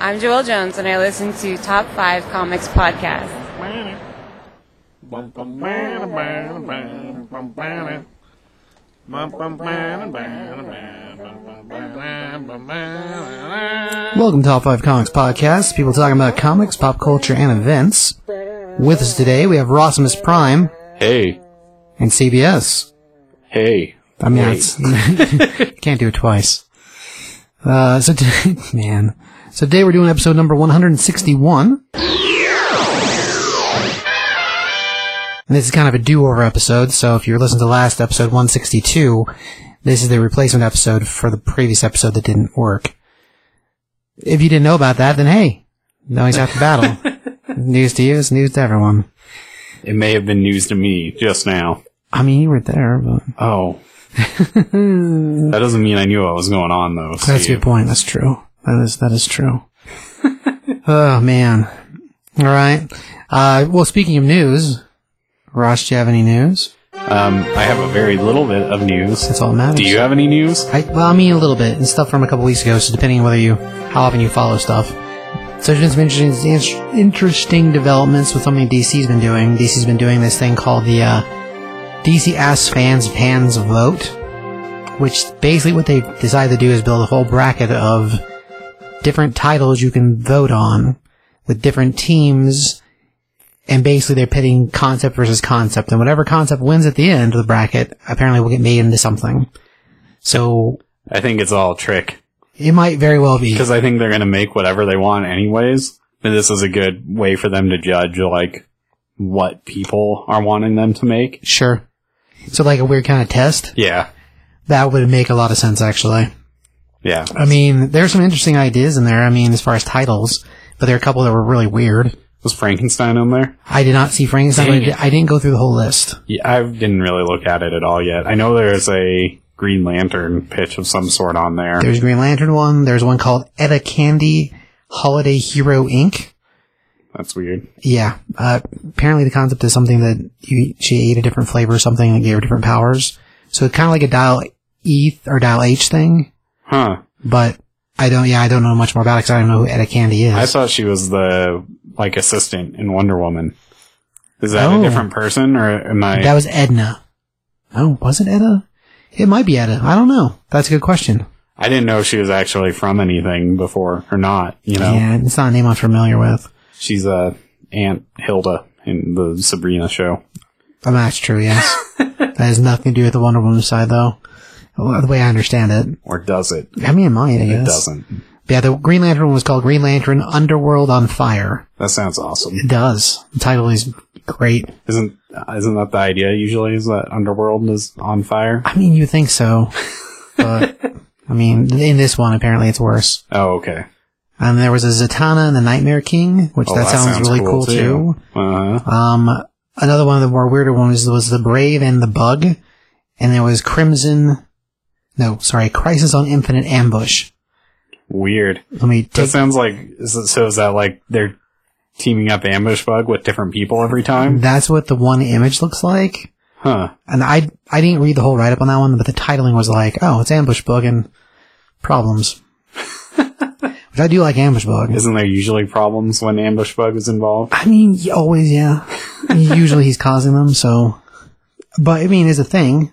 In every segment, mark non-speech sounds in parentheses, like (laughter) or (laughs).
I'm Joelle Jones, and I listen to Top 5 Comics Podcast. Welcome to Top 5 Comics Podcast. People talking about comics, pop culture, and events. With us today, we have Rossimus Prime Hey, and CBS. hey. I mean, Wait. it's, (laughs) can't do it twice. Uh, so, t- (laughs) man. So today we're doing episode number 161. And this is kind of a do-over episode, so if you're listening to last episode 162, this is the replacement episode for the previous episode that didn't work. If you didn't know about that, then hey, now he's out the battle. (laughs) news to you is news to everyone. It may have been news to me just now. I mean, you were there, but Oh. (laughs) that doesn't mean I knew what was going on, though. That's a good point. That's true. That is that is true. (laughs) oh man. All right. Uh, well, speaking of news, Ross, do you have any news? Um, I have a very little bit of news. That's all that matters. Do you have any news? I, well, I mean a little bit and stuff from a couple weeks ago. So depending on whether you, how often you follow stuff. So there's been some interesting, interesting developments with something DC's been doing. DC's been doing this thing called the uh, DC Asks Fans Fans Vote, which basically what they decided to do is build a whole bracket of different titles you can vote on with different teams, and basically they're pitting concept versus concept, and whatever concept wins at the end of the bracket apparently will get made into something. So I think it's all trick. it might very well be. Because I think they're going to make whatever they want anyways. And this is a good way for them to judge, like, what people are wanting them to make. Sure. So like a weird kind of test? Yeah. That would make a lot of sense actually. Yeah. I mean, there's some interesting ideas in there, I mean, as far as titles, but there are a couple that were really weird. Was Frankenstein on there? I did not see Frankenstein, but I Dang I didn't go through the whole list. Yeah, I didn't really look at it at all yet. I know there's a Green Lantern pitch of some sort on there. There's a Green Lantern one, there's one called Etta Candy Holiday Hero Inc. That's weird. Yeah, uh, apparently the concept is something that you, she ate a different flavor or something and gave her different powers. So it's kind of like a Dial E or Dial H thing, Huh. but I don't, yeah, I don't know much more about it because I don't know who Etta Candy is. I thought she was the like assistant in Wonder Woman. Is that Oh. a different person or am I? That was Edna. Oh, was it Edna? It might be Edna. I don't know. That's a good question. I didn't know she was actually from anything before or not. You know, Yeah, it's not a name I'm familiar with. she's uh, Aunt Hilda in the Sabrina show. Oh, that's true, yes. (laughs) that has nothing to do with the Wonder Woman side, though. The way I understand it. Or does it? I mean, it might, I guess. It doesn't. Yeah, the Green Lantern one was called Green Lantern Underworld on Fire. That sounds awesome. It does. The title is great. Isn't isn't that the idea usually? Is that Underworld is on fire? I mean, you think so. (laughs) But, I mean, in this one, apparently it's worse. Oh, okay. And there was a Zatanna and the Nightmare King, which Oh, that, sounds, really cool, too. Uh-huh. Um, another one of the more weirder ones was the Brave and the Bug, and there was Crimson. No, sorry, Crisis on Infinite Ambush. Weird. Let me That sounds like is it- so. Is that like they're teaming up ambush bug with different people every time? That's what the one image looks like, Huh. and I I didn't read the whole write up on that one, but the titling was like, oh, it's Ambush Bug and problems. (laughs) Which I do like Ambush Bug. Isn't there usually problems when ambush bug is involved? I mean, always, yeah. (laughs) Usually he's causing them, so. But, I mean, it's a thing.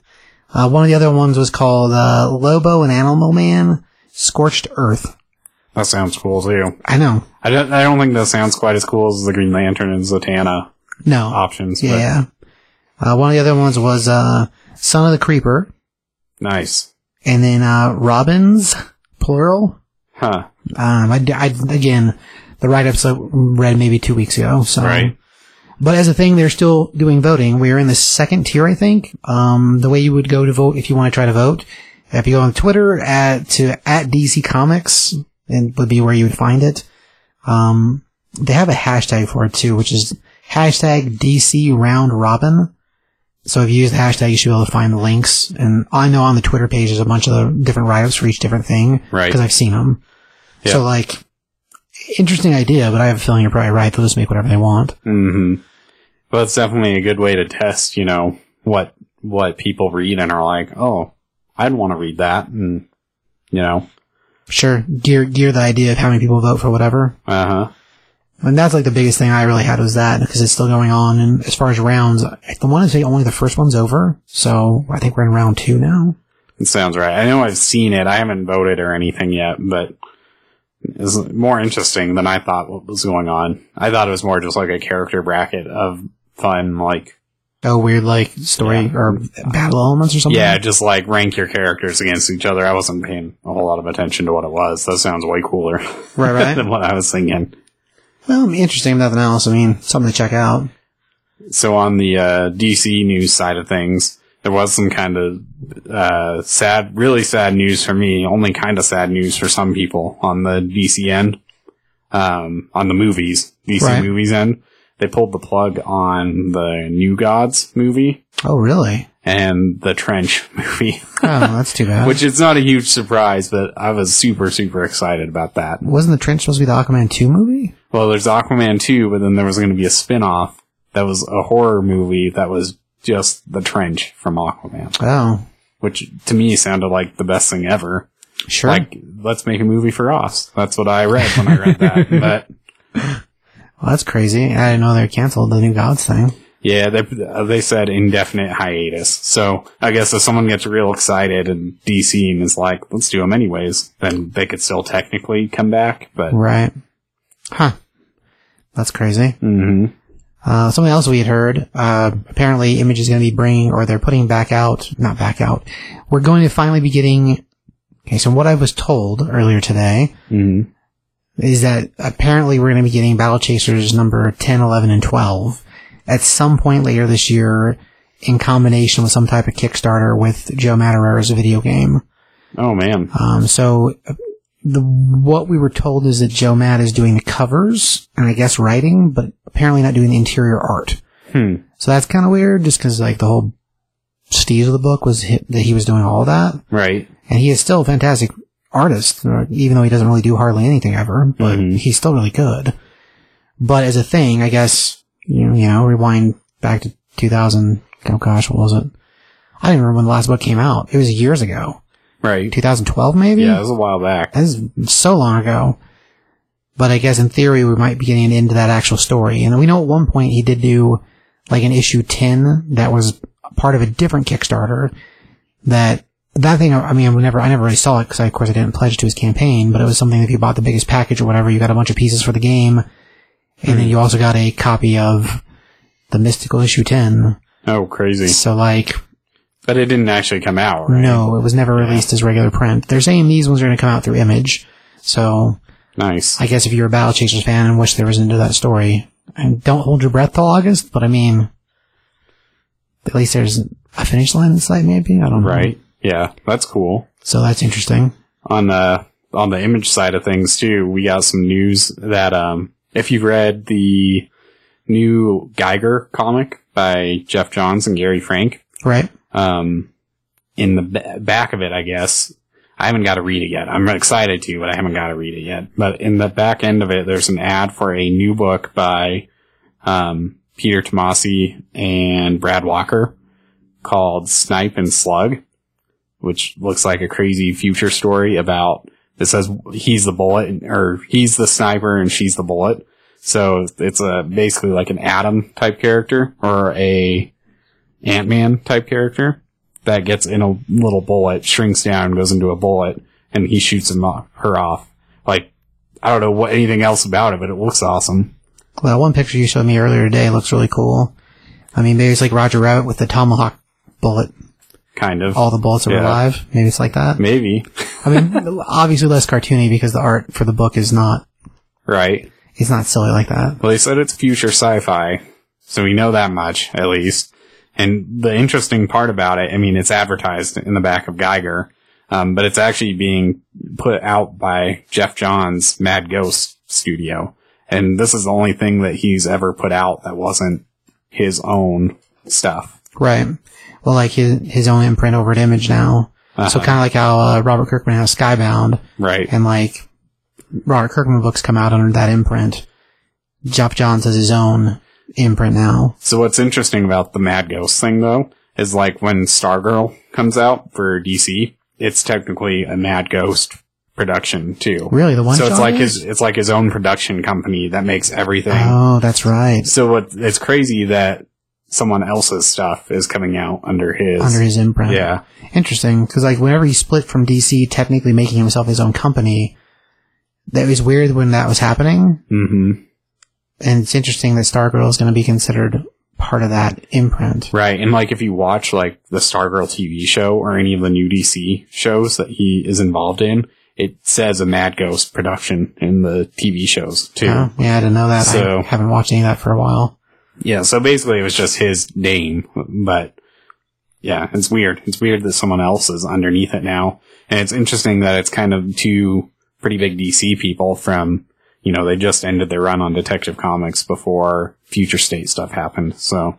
Uh, one of the other ones was called uh, Lobo and Animal Man Scorched Earth. That sounds cool too. I know. I don't. I don't think that sounds quite as cool as the Green Lantern and Zatanna No. options. yeah. Uh, one of the other ones was uh, Son of the Creeper. Nice. And then uh, Robins, plural. Huh. Um, I, I, again, the write ups I read maybe two weeks ago. So. Right. But as a thing, they're still doing voting. We are in the second tier, I think. Um, the way you would go to vote if you want to try to vote, if you go on Twitter at to at DC Comics, and would be where you would find it. Um, they have a hashtag for it too, which is hashtag DC Round Robin. So if you use the hashtag, you should be able to find the links. And I know on the Twitter page there's a bunch of the different write-ups for each different thing. Right. Because I've seen them. Yeah. So like, interesting idea, but I have a feeling you're probably right. They'll just make whatever they want. hmm Well, it's definitely a good way to test. You know what what people read and are like, oh, I'd want to read that, and you know, sure gear gear the idea of how many people vote for whatever. Uh huh. And that's like the biggest thing I really had was that because it's still going on. And as far as rounds, I want to say only the first one's over. So I think we're in round two now. It sounds right. I know I've seen it. I haven't voted or anything yet, but it's more interesting than I thought what was going on. I thought it was more just like a character bracket of fun, like Oh, weird like story Yeah. or battle elements or something. yeah, just like rank your characters against each other. I wasn't paying a whole lot of attention to what it was. That sounds way cooler right, right. (laughs) than what I was thinking. well, interesting. if Nothing else. I mean, something to check out. So on the uh, DC news side of things, there was some kind of uh, sad, really sad news for me. Only kind of sad news for some people on the DC end, um, on the movies, DC Right. movies end. They pulled the plug on the New Gods movie Oh, really? and the Trench (laughs) movie, Oh, that's too bad. which is not a huge surprise, but I was super, super excited about that. wasn't the Trench supposed to be the Aquaman two movie? Well, there's Aquaman 2, but then there was going to be a spin-off that was a horror movie that was just the Trench from Aquaman. Oh, which to me sounded like the best thing ever. sure. Like, let's make a movie for us. That's what I read when I read that. (laughs) But well, that's crazy. I didn't know they canceled the New Gods thing. yeah, they they said indefinite hiatus. So I guess if someone gets real excited and DC and is like, let's do them anyways, then they could still technically come back. But Right. Huh. That's crazy. hmm Uh, something else we had heard, uh, apparently Image is going to be bringing, or they're putting back out, not back out, we're going to finally be getting, okay, so what I was told earlier today hmm is that apparently we're going to be getting Battle Chasers number 10, 11, and 12 at some point later this year in combination with some type of Kickstarter with Joe Madureira's video game. oh man, Um, so the what we were told is that Joe Mad is doing the covers and I guess writing, but apparently not doing the interior art. hmm. So that's kind of weird, just because like the whole steez of the book was hit, that he was doing all that, right, and he is still a fantastic artist, uh, even though he doesn't really do hardly anything ever. But Mhm. he's still really good. But as a thing, I guess you know, you know, rewind back to 2000. Oh gosh, what was it? I don't even remember when the last book came out. It was years ago, right, 2012 maybe. yeah, it was a while back. That is so long ago. But I guess in theory we might be getting into that actual story. And we know at one point he did do like an issue 10 that was part of a different Kickstarter that that thing, I mean, I never, I never really saw it because I, of course I didn't pledge to his campaign, but it was something that if you bought the biggest package or whatever, you got a bunch of pieces for the game. And then you also got a copy of the Mystical issue 10. Oh, crazy! So like, But it didn't actually come out. Right? no, it was never released as regular print. They're saying these ones are going to come out through Image. So Nice. I guess if you're a Battle Chasers fan and wish there was into that story, and don't hold your breath till August, but I mean, at least there's a finish line in sight, maybe? I don't know. Right. Yeah, that's cool. So that's interesting. on the on the image side of things too, we got some news that um if you've read the new Geiger comic by Geoff Johns and Gary Frank, Right? Um in the ba- back of it, I guess I haven't got to read it yet. I'm excited to, but I haven't got to read it yet. But in the back end of it, there's an ad for a new book by um, Peter Tomasi and Brad Walker called Snipe and Slug, which looks like a crazy future story about. It says he's the bullet, or he's the sniper and she's the bullet. So it's a basically like an Adam type character or a Ant Man type character that gets in a little bullet, shrinks down, goes into a bullet, and he shoots him off, her off. Like I don't know what anything else about it, but it looks awesome. Well, one picture you showed me earlier today looks really cool. I mean, maybe it's like Roger Rabbit with the tomahawk bullet. Kind of. All the bullets are Yeah. alive. Maybe it's like that. Maybe. I mean, (laughs) obviously less cartoony because the art for the book is not, right. it's not silly like that. Well, they said it's future sci-fi, so we know that much at least. And the interesting part about it, I mean, it's advertised in the back of Geiger, um, but it's actually being put out by Geoff Johns' Mad Ghost Studio, and this is the only thing that he's ever put out that wasn't his own stuff. Right. Well, like his, his own imprint over at Image now. So Uh-huh. kind of like how uh, Robert Kirkman has Skybound. Right. and like Robert Kirkman books come out under that imprint. Geoff Johns has his own imprint now. So what's interesting about the Mad Ghost thing though is like when Stargirl comes out for DC, it's technically a Mad Ghost production too. Really, the one so it's like is? his it's like his own production company that makes everything. Oh, that's right. So what? It's crazy that someone else's stuff is coming out under his. Under his imprint. yeah, Interesting, because like whenever he split from DC, technically making himself his own company, that was weird when that was happening. hmm And it's interesting that Stargirl is going to be considered part of that imprint. right. And like if you watch like the Stargirl TV show or any of the new DC shows that he is involved in, it says a Mad Ghost production in the TV shows too. Oh, yeah, I didn't know that. So- I haven't watched any of that for a while. Yeah, so basically it was just his name, but yeah, it's weird. It's weird that someone else is underneath it now. And it's interesting that it's kind of two pretty big DC people from, you know, they just ended their run on Detective Comics before Future State stuff happened. So,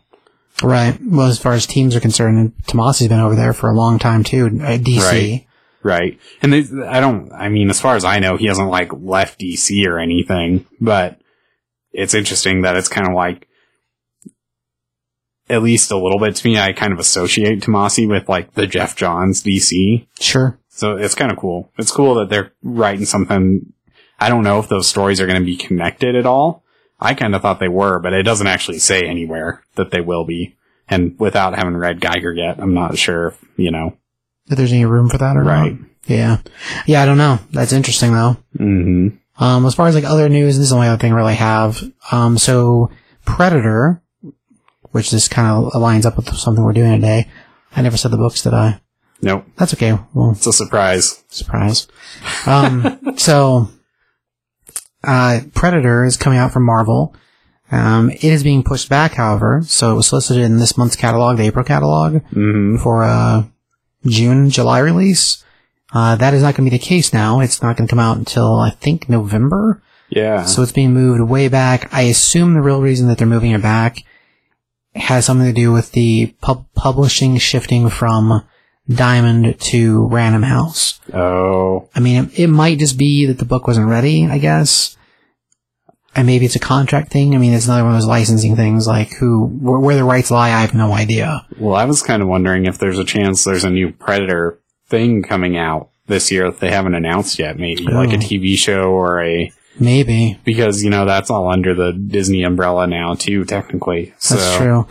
Right. Well, as far as teams are concerned, Tomasi's been over there for a long time too, at DC. Right. right. And they, I don't, I mean, as far as I know, he hasn't like left DC or anything, but it's interesting that it's kind of like, at least a little bit to me, I kind of associate Tomasi with like the Geoff Johns DC. Sure. So it's kind of cool. It's cool that they're writing something. I don't know if those stories are going to be connected at all. I kind of thought they were, but it doesn't actually say anywhere that they will be. And without having read Geiger yet, I'm not sure, if, you know. If there's any room for that or Right. not. Yeah. Yeah, I don't know. That's interesting though. hmm Um, as far as like other news, this is the only other thing I really have. Um, so Predator, which this kind of aligns up with something we're doing today. I never said the books, did I? Nope. That's okay. Well, It's a surprise. surprise. Um, (laughs) so, uh, Predator is coming out from Marvel. Um, it is being pushed back, however, so it was solicited in this month's catalog, the April catalog, hmm for a June, July release. Uh, that is not going to be the case now. It's not going to come out until, I think, November. Yeah. So it's being moved way back. I assume the real reason that they're moving it back has something to do with the pub- publishing shifting from Diamond to Random House. oh. I mean, it, it might just be that the book wasn't ready, I guess. And maybe it's a contract thing. I mean, it's another one of those licensing things, like who, where, where the rights lie, I have no idea. Well, I was kind of wondering if there's a chance there's a new Predator thing coming out this year that they haven't announced yet. Maybe like a Oh. TV show or a Maybe. because you know that's all under the Disney umbrella now too, technically. So That's true.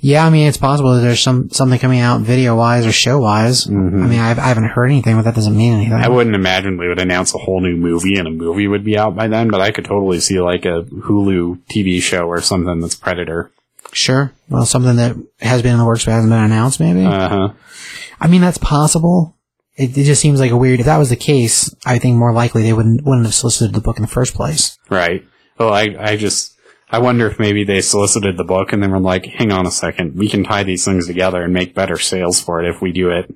Yeah, I mean, it's possible that there's some something coming out video wise or show wise. I mean, I've, I haven't heard anything, but that doesn't mean anything. I wouldn't imagine they would announce a whole new movie and a movie would be out by then, but I could totally see like a Hulu TV show or something that's Predator. Sure. Well, something that has been in the works but hasn't been announced, maybe. Uh huh. I mean, that's possible. It, it just seems like a weird. If that was the case, I think more likely they wouldn't wouldn't have solicited the book in the first place. Right. Well, I I just I wonder if maybe they solicited the book and then were like, hang on a second, we can tie these things together and make better sales for it if we do it.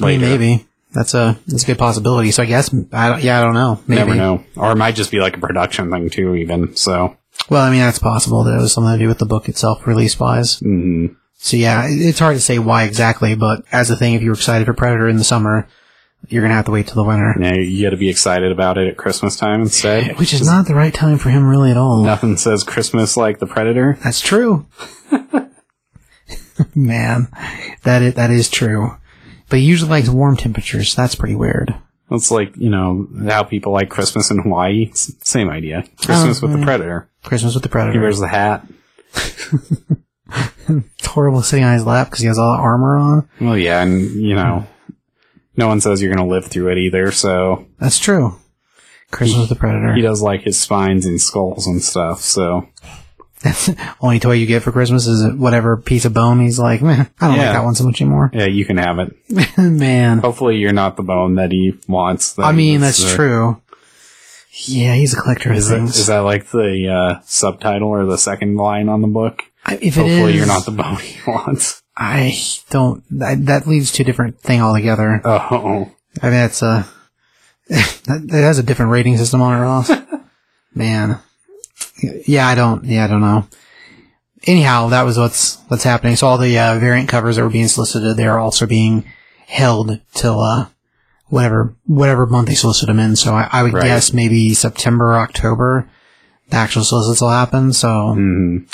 I mean, maybe that's a that's a good possibility. So I guess I don't, yeah, I don't know. Maybe. Never know. Or it might just be like a production thing too, even. So, Well, I mean, that's possible. That it was something to do with the book itself, release wise. mm, So yeah, it's hard to say why exactly, but as a thing, if you're excited for Predator in the summer, you're gonna have to wait till the winter, now you got to be excited about it at Christmas time instead. (laughs) which is not the right time for him really at all. Nothing says Christmas like the Predator. That's true. (laughs) Man, that is, that is true. But he usually likes warm temperatures. That's pretty weird. It's like, you know, how people like Christmas in Hawaii. Same idea. Christmas oh, with the Predator. Christmas with the Predator. He wears the hat. (laughs) It's horrible sitting on his lap because he has all the armor on. Well, yeah, and, you know, no one says you're going to live through it either, so That's true. Christmas the Predator. he does like his spines and skulls and stuff, so. That's (laughs) the only toy you get for Christmas is whatever piece of bone. He's like, man, I don't Yeah. like that one so much anymore. Yeah, you can have it. (laughs) Man, Hopefully you're not the bone that he wants. I mean that's uh, true. Yeah, he's a collector of Is that, things. is that like the uh, subtitle or the second line on the book? I- if it Hopefully is, you're not the bone he wants. I don't. That, that leads to a different thing altogether. Oh, I mean, that's a. (laughs) that, that has a different rating system on it, Ross. (laughs) Man, yeah, I don't. Yeah, I don't know. Anyhow, that was what's what's happening. So all the uh, variant covers that were being solicited, they are also being held till uh, whatever whatever month they solicit them in. So I, I would Right. guess maybe September or October, the actual solicits will happen. So mhm,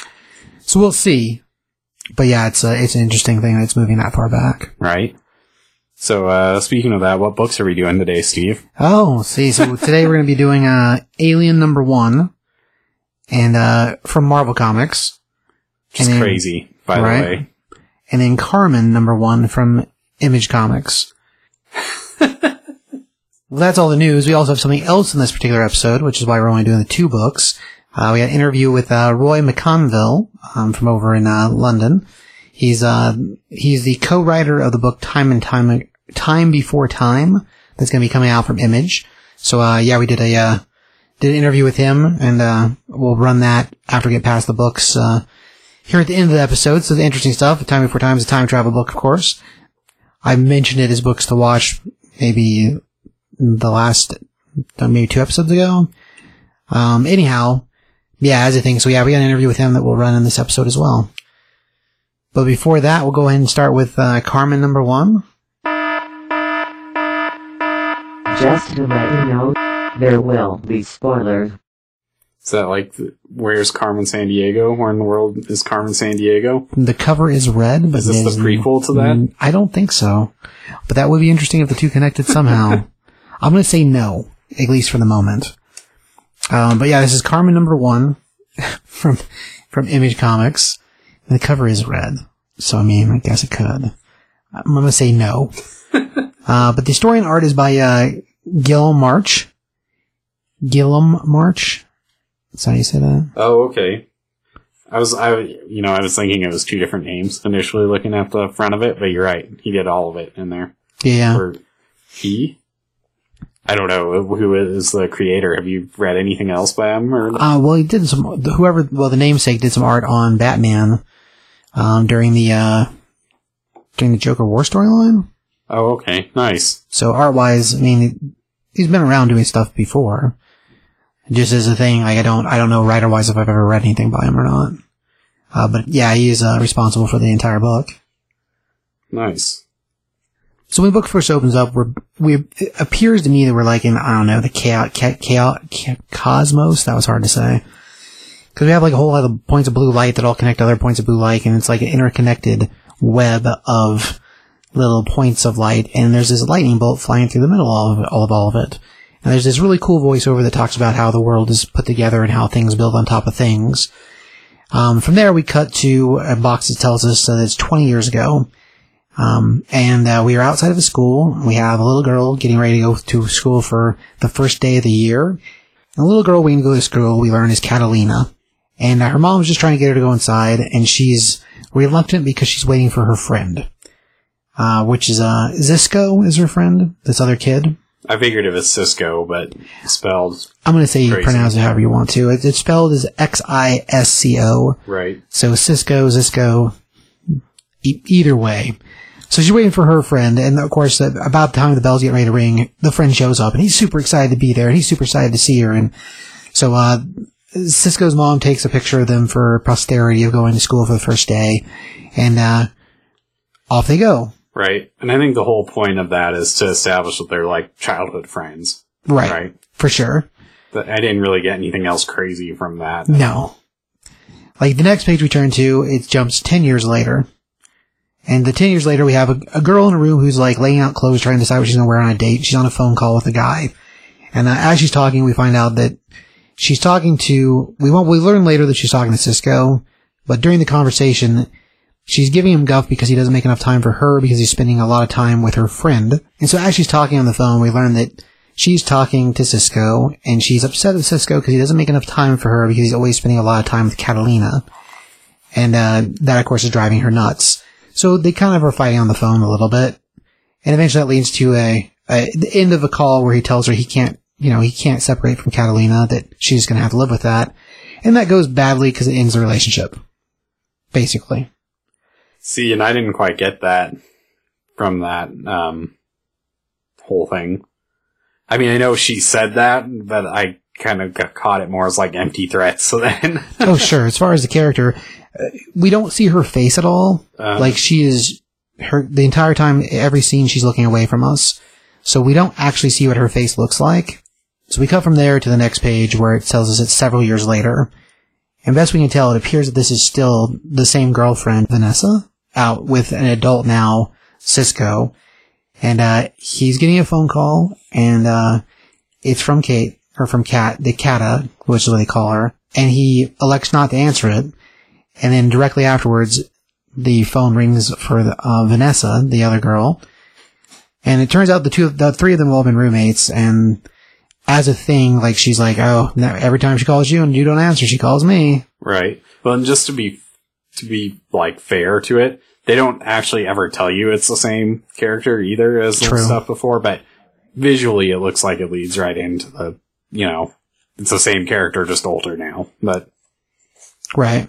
so we'll see. But yeah, it's a, it's an interesting thing that it's moving that far back. right. So, uh, speaking of that, what books are we doing today, Steve? Oh, see, so today we're going to be doing uh, Alien number one, and uh, from Marvel Comics, Just then- crazy, by right. the way. and then Karmen number one from Image Comics. (laughs) well, that's all the news. We also have something else in this particular episode, which is why we're only doing the two books. Uh, we had an interview with uh, Rory McConville um, from over in uh, London. He's uh, he's the co-writer of the book Time and Time Time Before Time that's going to be coming out from Image. So uh, yeah, we did a uh, did an interview with him, and uh, we'll run that after we get past the books. Uh, here at the end of the episode, so the interesting stuff. Time Before Time is a time travel book, of course. I mentioned it as books to watch maybe the last, maybe two episodes ago. Um, anyhow, yeah, as a thing. So yeah, we got an interview with him that we'll run in this episode as well. But before that, we'll go ahead and start with uh, Karmen number one. Just to let you know, there will be spoilers. Is that like, where's Carmen Sandiego? Where in the world is Carmen San Diego? The cover is red, but Is this the prequel to that? I don't think so. But that would be interesting if the two connected somehow. (laughs) I'm going to say no, at least for the moment. Um, but yeah, this is Karmen number one (laughs) from from Image Comics. And the cover is red, so I mean, I guess it could. I'm going to say no. (laughs) uh, but the story and art is by uh, Gil March. Guillem March. That's how you say that. Oh, okay. I was, I, you know, I was thinking it was two different names initially looking at the front of it, but you're right. He did all of it in there. Yeah. Or he? I don't know who is the creator. Have you read anything else by him? Or Uh, well, he did some, whoever, well, the namesake did some art on Batman, um, during the, uh, during the Joker War storyline. oh, okay, nice. So art wise, I mean, he's been around doing stuff before. Just as a thing, like I don't, I don't know writer wise if I've ever read anything by him or not. Uh, but yeah, he is, uh, responsible for the entire book. Nice. So when the book first opens up, we're, we, it appears to me that we're like in, I don't know, the chaos, chaos, cosmos. That was hard to say. Cause we have like a whole lot of points of blue light that all connect to other points of blue light, and it's like an interconnected web of little points of light, and there's this lightning bolt flying through the middle of all of all of it. And there's this really cool voiceover that talks about how the world is put together and how things build on top of things. Um, from there, we cut to a box that tells us that it's 20 years ago. Um, and uh, we are outside of a school. We have a little girl getting ready to go to school for the first day of the year. And the little girl waiting to go to school, we learn, is Catalina. And uh, her mom's just trying to get her to go inside, and she's reluctant because she's waiting for her friend. Uh, which is, uh, Zisco is her friend, this other kid. I figured it was Cisco, but spelled I'm gonna say you Crazy. pronounce it however you want to. It, it's spelled as X-I-S-C-O. right. So Cisco, Zisco, e- either way. So she's waiting for her friend, and of course, about the time the bells get ready to ring, the friend shows up, and he's super excited to be there, and he's super excited to see her, and so, uh, Cisco's mom takes a picture of them for posterity of going to school for the first day, and, uh, off they go. Right. And I think the whole point of that is to establish that they're like childhood friends. Right. Right. For sure. But I didn't really get anything else crazy from that. No. Like the next page we turn to, it jumps 10 years later. And the 10 years later, we have a, a girl in a room who's like laying out clothes, trying to decide what she's going to wear on a date. She's on a phone call with a guy. And uh, as she's talking, we find out that she's talking to, we won't, we learn later that she's talking to Cisco, but during the conversation, she's giving him guff because he doesn't make enough time for her because he's spending a lot of time with her friend. And so as she's talking on the phone, we learn that she's talking to Cisco and she's upset with Cisco because he doesn't make enough time for her because he's always spending a lot of time with Catalina. And, uh, that of course is driving her nuts. So they kind of are fighting on the phone a little bit. And eventually that leads to a, a the end of a call where he tells her he can't, you know, he can't separate from Catalina, that she's gonna have to live with that. And that goes badly because it ends the relationship. Basically. See, and I didn't quite get that from that um, whole thing. I mean, I know she said that, but I kind of got caught it more as like empty threats. So (laughs) then, oh, sure. As far as the character, we don't see her face at all. uh, like she is her the entire time every scene she's looking away from us. So we don't actually see what her face looks like. So we cut from there to the next page where it tells us it's several years later. And best we can tell it appears that this is still the same girlfriend vanessa out with an adult now cisco. And uh, he's getting a phone call, and uh, it's from Kate or from Kat, the Kata, which is what they call her, and he elects not to answer it, and then directly afterwards, the phone rings for the, uh, Vanessa, the other girl, and it turns out the two, the three of them have all been roommates, and as a thing, like she's like, oh, every time she calls you and you don't answer, she calls me. Right. Well, and just to be to be like fair to it, they don't actually ever tell you it's the same character either as the stuff before, but visually it looks like it leads right into the you know it's the same character just older now. But Right.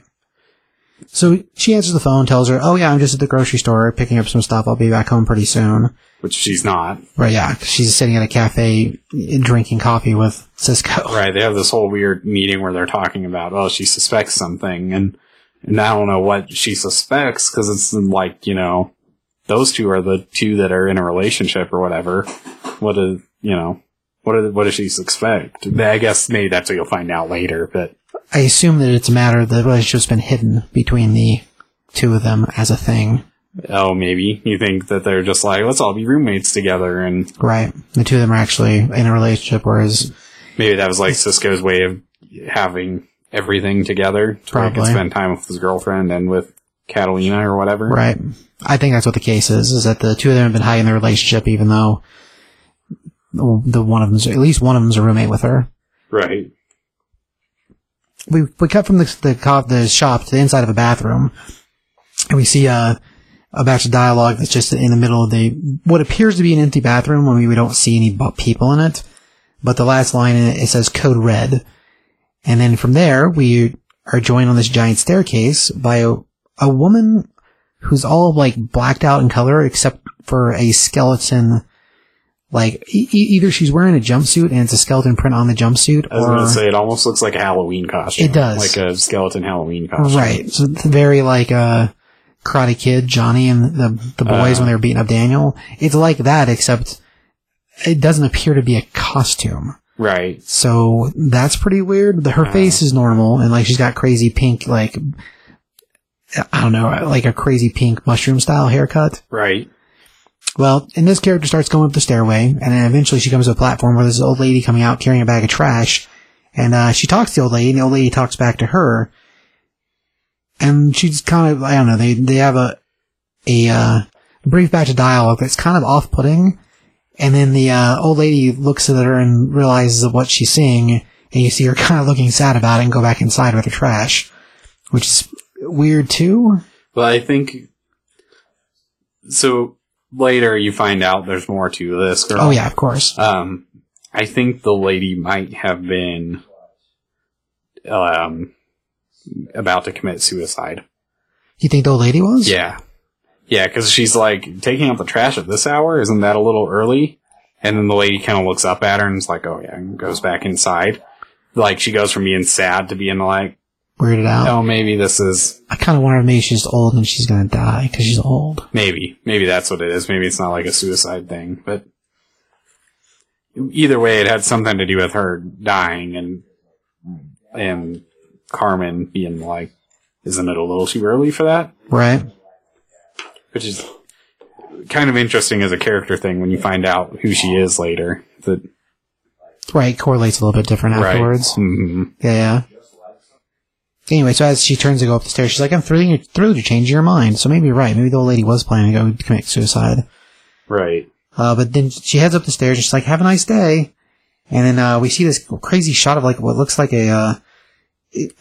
So she answers the phone, tells her, "Oh yeah, I'm just at the grocery store picking up some stuff. I'll be back home pretty soon." which she's not. Right? Yeah, she's sitting at a cafe eh, drinking coffee with Cisco. (laughs) Right. They have this whole weird meeting where they're talking about, oh, she suspects something, and and I don't know what she suspects because it's like you know, those two are the two that are in a relationship or whatever. What is you know, what is, what does she suspect? I guess maybe that's what you'll find out later, but I assume that it's a matter the relationship's been hidden between the two of them as a thing. oh, maybe you think that they're just like let's all be roommates together, and Right. The two of them are actually in a relationship, whereas maybe that was like Cisco's way of having everything together, so he Probably. spend time with his girlfriend and with Catalina or whatever. right. I think that's what the case is. Is that the two of them have been hiding their relationship, even though the one of them's at least one of them's a roommate with her. Right. We we cut from the the, the shop to the inside of a bathroom, and we see a a batch of dialogue that's just in the middle of the what appears to be an empty bathroom. I mean, we don't see any people in it, but the last line in it, it says "Code Red," and then from there we are joined on this giant staircase by a a woman who's all like blacked out in color except for a skeleton. Like e- either she's wearing a jumpsuit and it's a skeleton print on the jumpsuit, I was or gonna say it almost looks like a Halloween costume. It does. like a skeleton Halloween costume. Right. So it's very like uh Karate Kid, Johnny and the the boys Uh. when they were beating up Daniel. It's like that, except it doesn't appear to be a costume. Right. So that's pretty weird. The, her Uh. face is normal and like she's got crazy pink like I don't know, like a crazy pink mushroom style haircut. Right. Well, and this character starts going up the stairway, and then eventually she comes to a platform where there's an old lady coming out carrying a bag of trash, and uh, she talks to the old lady, and the old lady talks back to her, and she's kind of I don't know they they have a a uh, brief batch of dialogue that's kind of off putting, and then the uh, old lady looks at her and realizes what she's seeing, and you see her (laughs) kind of looking sad about it and go back inside with her trash, which is weird too. But I think so. Later, you find out there's more to this girl. Oh yeah, of course. Um, I think the lady might have been um about to commit suicide. You think the old lady was? Yeah. Yeah, because she's like taking out the trash at this hour. Isn't that a little early? And then the lady kind of looks up at her and is like, "Oh yeah," and goes back inside. Like she goes from being sad to being like, Weirded out. "Oh, maybe this is I kind of wonder if maybe she's old and she's gonna die because she's old. maybe maybe that's what it is. Maybe it's not like a suicide thing, but either way, it had something to do with her dying and and Karmen being like, "Isn't it a little too early for that?" Right? which is kind of interesting as a character thing when you find out who she is later. That Right. Correlates a little bit different afterwards. hmm Yeah, yeah. Anyway, so as she turns to go up the stairs, she's like, I'm thrilled, you're thrilled you're changing your mind. So maybe you're right. Maybe the old lady was planning to go commit suicide. Right. Uh, but then she heads up the stairs and she's like, have a nice day. And then, uh, we see this crazy shot of like what looks like a, uh,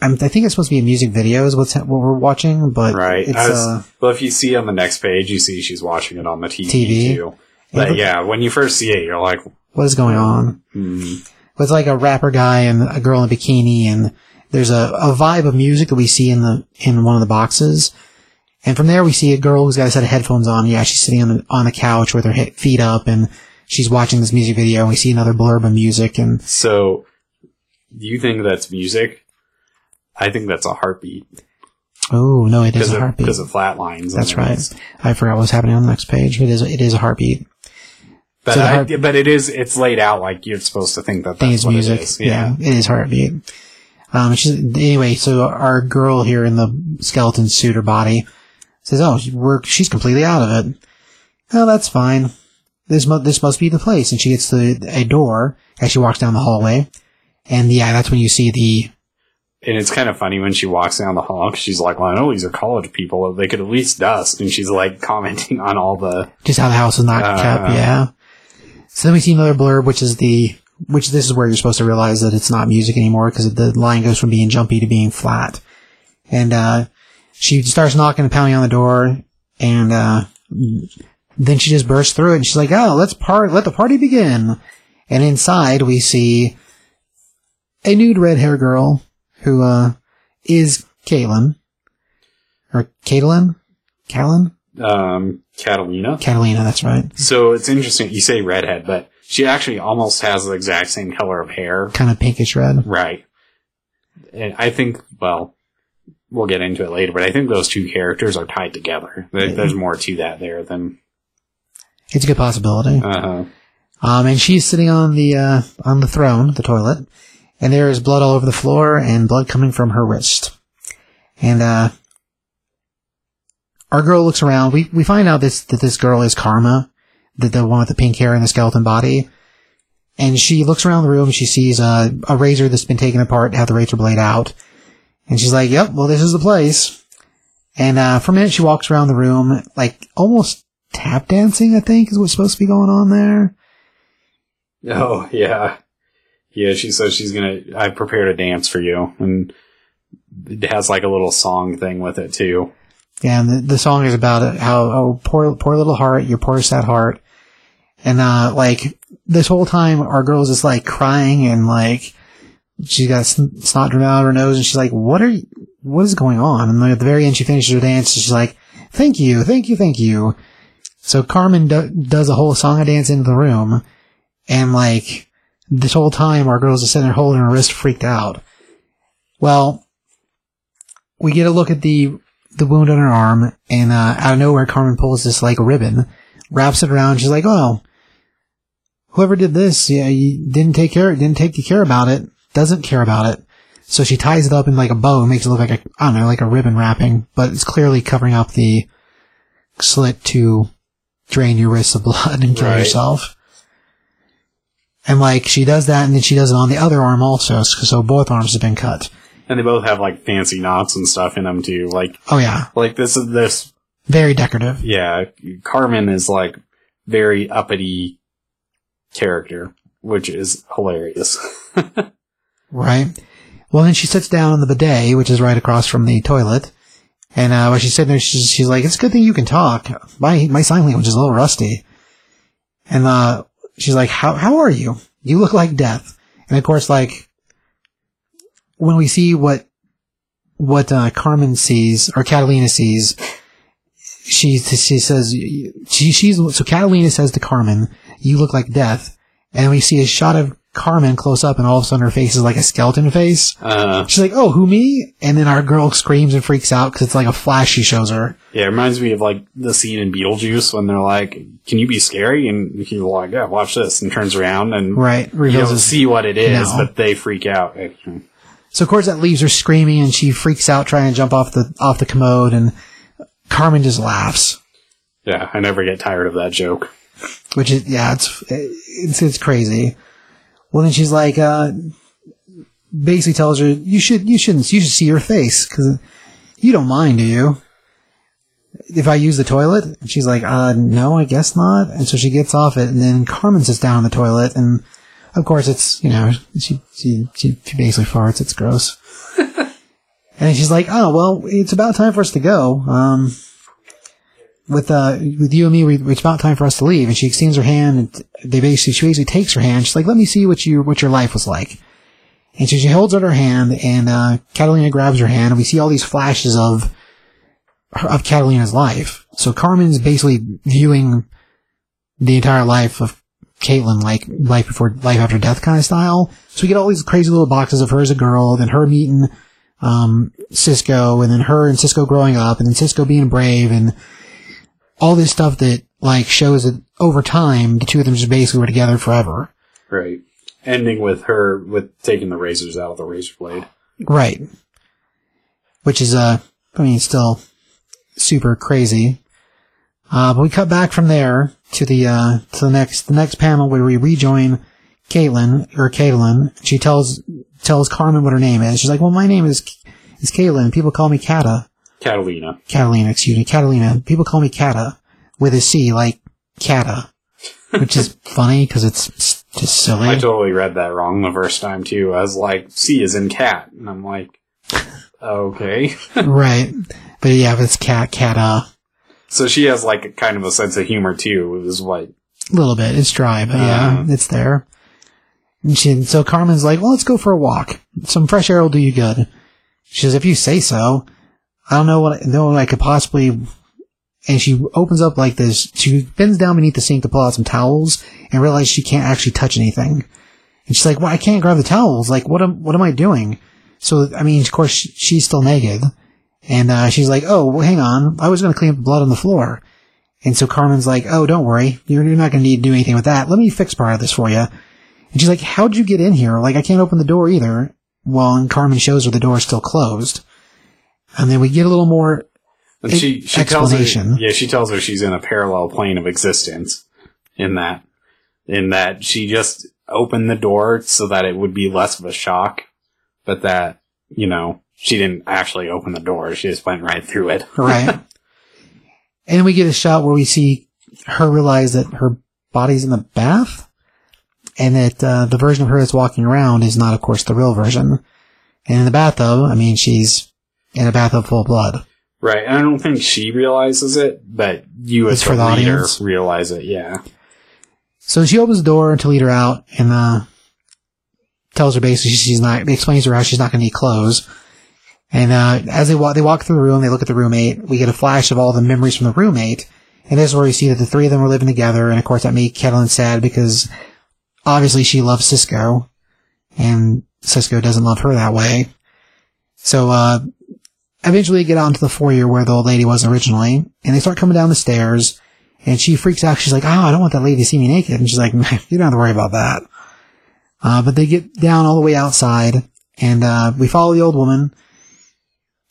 I'm, I think it's supposed to be a music video is what's, what we're watching, but Right. it's, was- uh, well, if you see on the next page, you see she's watching it on the TV, TV. too. But yeah, when you first see it, you're like, what is going on? hmm, It's like a rapper guy and a girl in a bikini, and there's a, a vibe of music that we see in the in one of the boxes. And from there, we see a girl who's got a set of headphones on. Yeah, she's sitting on a, on a couch with her he- feet up, and she's watching this music video. And we see another blurb of music, and so do you think that's music? I think that's a heartbeat oh no, it is a heartbeat. because of flat lines. That's right. I forgot what was happening on the next page. It is it is a heartbeat. But So the I, heart- but it is it's laid out like you're supposed to think that that's what music. It is. Yeah. it is heartbeat. Um, she's, anyway, so our girl here in the skeleton suit or body says, "Oh, we're she's completely out of it." Oh, that's fine. this mu- this must be the place. And she gets to a door as she walks down the hallway, and yeah, that's when you see the And it's kind of funny when she walks down the hall she's like, well, I know these are college people. They could at least dust. And she's like (laughs) commenting on all the, just how the house is not Uh, kept. Yeah. So then we see another blurb, which is the which this is where you're supposed to realize that it's not music anymore because the line goes from being jumpy to being flat. And uh, she starts knocking and pounding on the door, and uh, then she just bursts through it, and she's like, "Oh, let's part, let the party begin." And inside we see a nude red hair girl who uh, is Caitlin or Caitlin, Callan, um, Catalina. Catalina. That's right. So it's interesting. You say redhead, but she actually almost has the exact same color of hair. kind of pinkish red. Right. And I think, well, we'll get into it later, but I think those two characters are tied together. There, there's more to that there than, It's a good possibility. uh, huh. Um, and she's sitting on the uh, on the throne, the toilet, and there is blood all over the floor and blood coming from her wrist. And uh, our girl looks around. We we find out this that this girl is Karma, the the one with the pink hair and the skeleton body. And she looks around the room. She sees uh, a razor that's been taken apart, have the razor blade out, and she's like, "Yep, well, this is the place." And uh, for a minute, she walks around the room, like almost tap dancing. I think is what's supposed to be going on there. oh, yeah. Yeah, she says she's gonna, I prepared a dance for you. And it has like a little song thing with it too. Yeah, and the, the song is about how oh poor poor little heart, your poor sad heart, and uh like this whole time our girl's just like crying and like she's got sn- snot dripping out of her nose and she's like, what are you, what is going on? And then at the very end she finishes her dance and she's like, thank you, thank you, thank you. So Karmen do- does a whole song and dance into the room, and like this whole time our girl's just sitting there holding her wrist, freaked out. Well, we get a look at the the wound on her arm, and uh, out of nowhere, Karmen pulls this like ribbon, wraps it around. She's like, "Oh, whoever did this, yeah, didn't take care, didn't take care about it, doesn't care about it." So she ties it up in like a bow and makes it look like a, I don't know, like a ribbon wrapping, but it's clearly covering up the slit to drain your wrists of blood (laughs) and kill Right. yourself. And like she does that, and then she does it on the other arm also, so both arms have been cut. And they both have like fancy knots and stuff in them too. Like, Oh yeah, like this is this, very decorative. yeah, Karmen is like very uppity character, which is hilarious. (laughs) Right. Well, then she sits down on the bidet, which is right across from the toilet. And uh, she's sitting there, she's, she's like, "It's a good thing you can talk. My my sign language is a little rusty." And uh, she's like, "How how are you? You look like death." And of course, like when we see what what uh, Karmen sees or Catalina sees, she she says she she's so Catalina says to Karmen, "You look like death." And we see a shot of Karmen close up, and all of a sudden her face is like a skeleton face. uh, She's like, "Oh, who me?" And then our girl screams and freaks out because it's like a flash she shows her. yeah, it reminds me of like the scene in Beetlejuice when they're like, "Can you be scary?" And he's like, "Yeah, watch this," and turns around and Right, you don't see what it is, No. but they freak out. So of course that leaves her screaming, and she freaks out trying to jump off the off the commode, and Karmen just laughs, Yeah, I never get tired of that joke. Which is yeah, it's it's it's crazy. Well, then she's like, uh, basically tells her you should you shouldn't you should see her face because you don't mind, do you? If I use the toilet, and she's like, uh, no, I guess not. And so she gets off it, and then Karmen sits down on the toilet, and of course it's you know she she she, she basically farts. It's gross. (laughs) and she's like, oh well, it's about time for us to go. Um, with uh with you and me, we, it's about time for us to leave. And she extends her hand, and they basically she basically takes her hand. She's like, let me see what you what your life was like. And so she holds out her hand, and uh, Catalina grabs her hand, and we see all these flashes of of Catalina's life. So Karmen's basically viewing the entire life of Caitlin, like life before life after death kind of style. So we get all these crazy little boxes of her as a girl, then her meeting um, Cisco, and then her and Cisco growing up, and then Cisco being brave, and all this stuff that like shows that over time the two of them just basically were together forever. Right. Ending with her with taking the razors out of the razor blade. Right. Which is, uh, I mean, still super crazy. Uh, but we cut back from there to the uh, to the next the next panel where we rejoin Caitlin or Caitlin. She tells tells Karmen what her name is. She's like, "Well, my name is is Caitlin. People call me Kata, Catalina. Catalina. Excuse me, Catalina. People call me Kata with a C, like Kata, which is (laughs) funny because it's just silly. I totally read that wrong the first time too. I was like, C is in cat. And I'm like, okay. (laughs) right? But yeah, but it's Cat Kata. So she has like a kind of a sense of humor too. It was like, A little bit. It's dry, but yeah, Uh-huh. it's there. And she, so Carmen's like, well, let's go for a walk. Some fresh air will do you good. She says, if you say so. I don't know what, know what I could possibly, and she opens up like this, she bends down beneath the sink to pull out some towels and realizes she can't actually touch anything. And she's like, well, I can't grab the towels. Like, what am, what am I doing? So, I mean, of course, she- she's still naked. And, uh, she's like, oh, well, hang on. I was going to clean up the blood on the floor. And so Carmen's like, oh, don't worry. You're, you're not going to need to do anything with that. Let me fix part of this for you. And she's like, how'd you get in here? Like, I can't open the door either. Well, and Carmen shows her the door is still closed. And then we get a little more, and she, she tells her, Explanation. yeah, she tells her she's in a parallel plane of existence in that, in that she just opened the door so that it would be less of a shock, but that, you know, she didn't actually open the door. She just went right through it. right? (laughs) and we get a shot where we see her realize that her body's in the bath. And that, uh, the version of her that's walking around is not, of course, the real version. And in the bathtub, I mean, she's in a bath of full blood. Right. And I don't think she realizes it, but you as It's for the reader audience? realize it. Yeah. So she opens the door to lead her out and uh, tells her basically she's not, explains to her how she's not going to need clothes. And uh, as they walk, they walk through the room, they look at the roommate. We get a flash of all the memories from the roommate. And this is where we see that the three of them were living together. And of course that made Catalina sad because obviously she loves Cisco. And Cisco doesn't love her that way. So, uh, eventually they get out into the foyer where the old lady was originally. And they start coming down the stairs. And she freaks out. She's like, oh, I don't want that lady to see me naked. And she's like, (laughs) you don't have to worry about that. Uh, but they get down all the way outside and, uh, we follow the old woman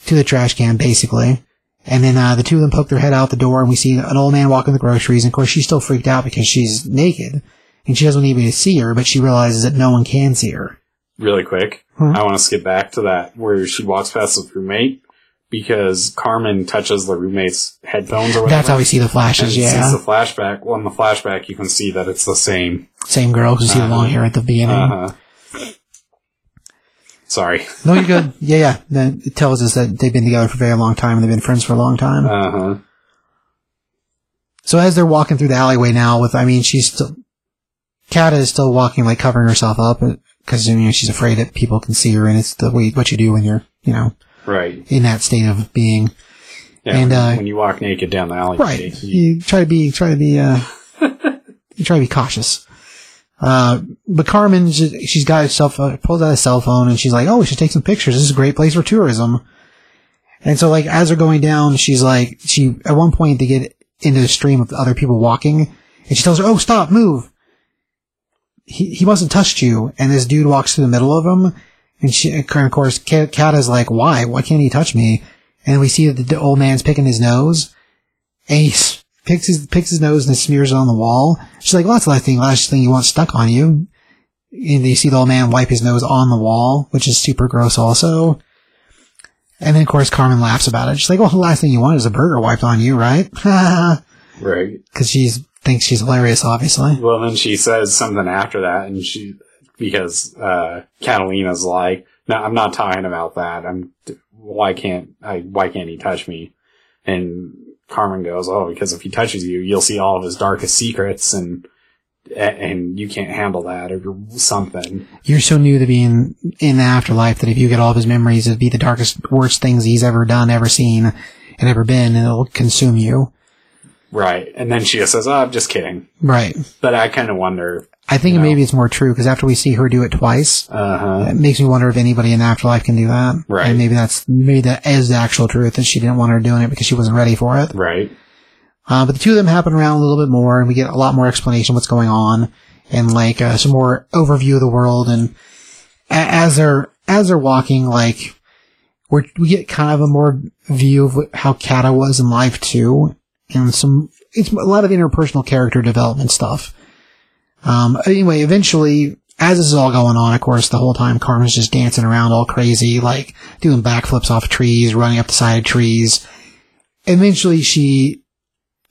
to the trash can, basically. And then, uh, the two of them poke their head out the door and we see an old man walking the groceries. And of course, she's still freaked out because she's naked and she doesn't even see her, but she realizes that no one can see her. Really quick. Hmm. I want to skip back to that where she walks past the roommate because Carmen touches the roommate's headphones or whatever. That's how we see the and flashes, sees yeah. the flashback. Well, in the flashback, you can see that it's the same. Same girl who see the long hair at the beginning. Uh huh. Sorry. No, you're good. (laughs) Yeah, yeah. Then it tells us that they've been together for a very long time and they've been friends for a long time. Uh huh. So as they're walking through the alleyway now, with I mean, she's still, Kata is still walking like covering herself up because you know she's afraid that people can see her, and it's the way what you do when you're you know Right. in that state of being. Yeah, And, when, uh, when you walk naked down the alleyway, Right. you- You try to be try to be uh, you try to be cautious. Uh, but Carmen, she- she's got a cell phone, pulls out a cell phone, and she's like, "Oh, we should take some pictures. This is a great place for tourism." And so, like, as they're going down, she's like, she at one point they get into the stream of other people walking, and she tells her, "Oh, stop, move." He he mustn't touched you, and this dude walks through the middle of them, and she, and of course, Kat Kat is like, "Why? Why can't he touch me?" And we see that the old man's picking his nose, and he picks his picks his nose and smears it on the wall. She's like, well, that's the last thing, last thing you want stuck on you. And you see the old man wipe his nose on the wall, which is super gross also. And then of course Carmen laughs about it. She's like, well, the last thing you want is a burger wiped on you, right? (laughs) right. Cause she thinks she's hilarious, obviously. Well, then she says something after that, and she because uh, Catalina's like, "No, I'm not talking about that. I'm why can't I? Why can't he touch me?" And Carmen goes, "Oh, because if he touches you, you'll see all of his darkest secrets, and and you can't handle that, or something." You're so new to being in the afterlife that if you get all of his memories, it'd be the darkest, worst things he's ever done, ever seen, and ever been, and it'll consume you. Right. And then she just says, "Oh, I'm just kidding." Right. But I kind of wonder. I think No. maybe it's more true because after we see her do it twice, Uh huh. it makes me wonder if anybody in the afterlife can do that. Right. And maybe that's maybe that is the actual truth that she didn't want her doing it because she wasn't ready for it. Right. Uh, but the two of them happen around a little bit more, and we get a lot more explanation of what's going on, and like uh, some more overview of the world. And a- as they're as they're walking, like we're, we get kind of a more view of how Kata was in life too, and some it's a lot of interpersonal character development stuff. Um, anyway, eventually, as this is all going on, of course, the whole time Carmen's just dancing around all crazy, like doing backflips off trees, running up the side of trees. Eventually, she,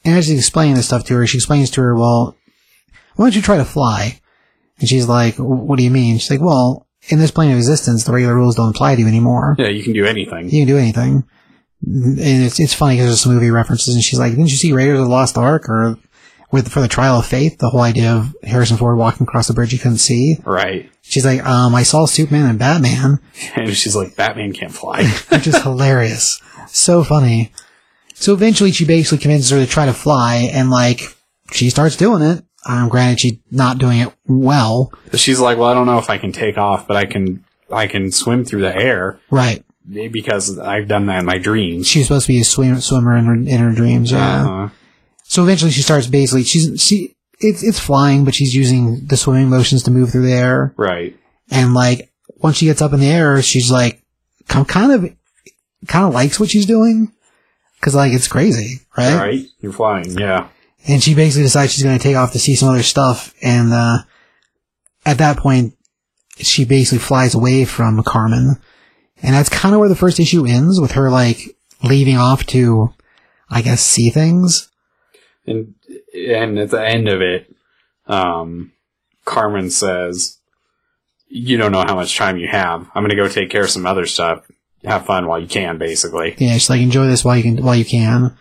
and as she's explaining this stuff to her, she explains to her, well, why don't you try to fly? And she's like, what do you mean? She's like, well, in this plane of existence, the regular rules don't apply to you anymore. Yeah, you can do anything. You can do anything. And it's it's funny because there's some movie references, and she's like, "Didn't you see Raiders of the Lost Ark?" Or with for the Trial of Faith, the whole idea of Harrison Ford walking across the bridge he couldn't see. Right. She's like, "Um, I saw Superman and Batman, And she's like, Batman can't fly. (laughs) which is hilarious, so funny." So eventually, she basically convinces her to try to fly, and like she starts doing it. Um, granted, she's not doing it well, she's like, well, I don't know if I can take off, but I can, I can swim through the air right? because I've done that in my dreams. She's supposed to be a swim, swimmer in her in her dreams, yeah. Uh-huh. So eventually she starts basically she's she it's it's flying, but she's using the swimming motions to move through the air. Right. And like once she gets up in the air, she's like kind of kind of likes what she's doing because like it's crazy, right? Right. You're flying. Yeah. And she basically decides she's going to take off to see some other stuff. And uh, at that point, she basically flies away from Carmen, and that's kind of where the first issue ends with her like leaving off to, I guess, see things. And, and at the end of it, um, Carmen says, you don't know how much time you have. I'm going to go take care of some other stuff. Have fun while you can, basically. Yeah, she's like, enjoy this while you can, while you can.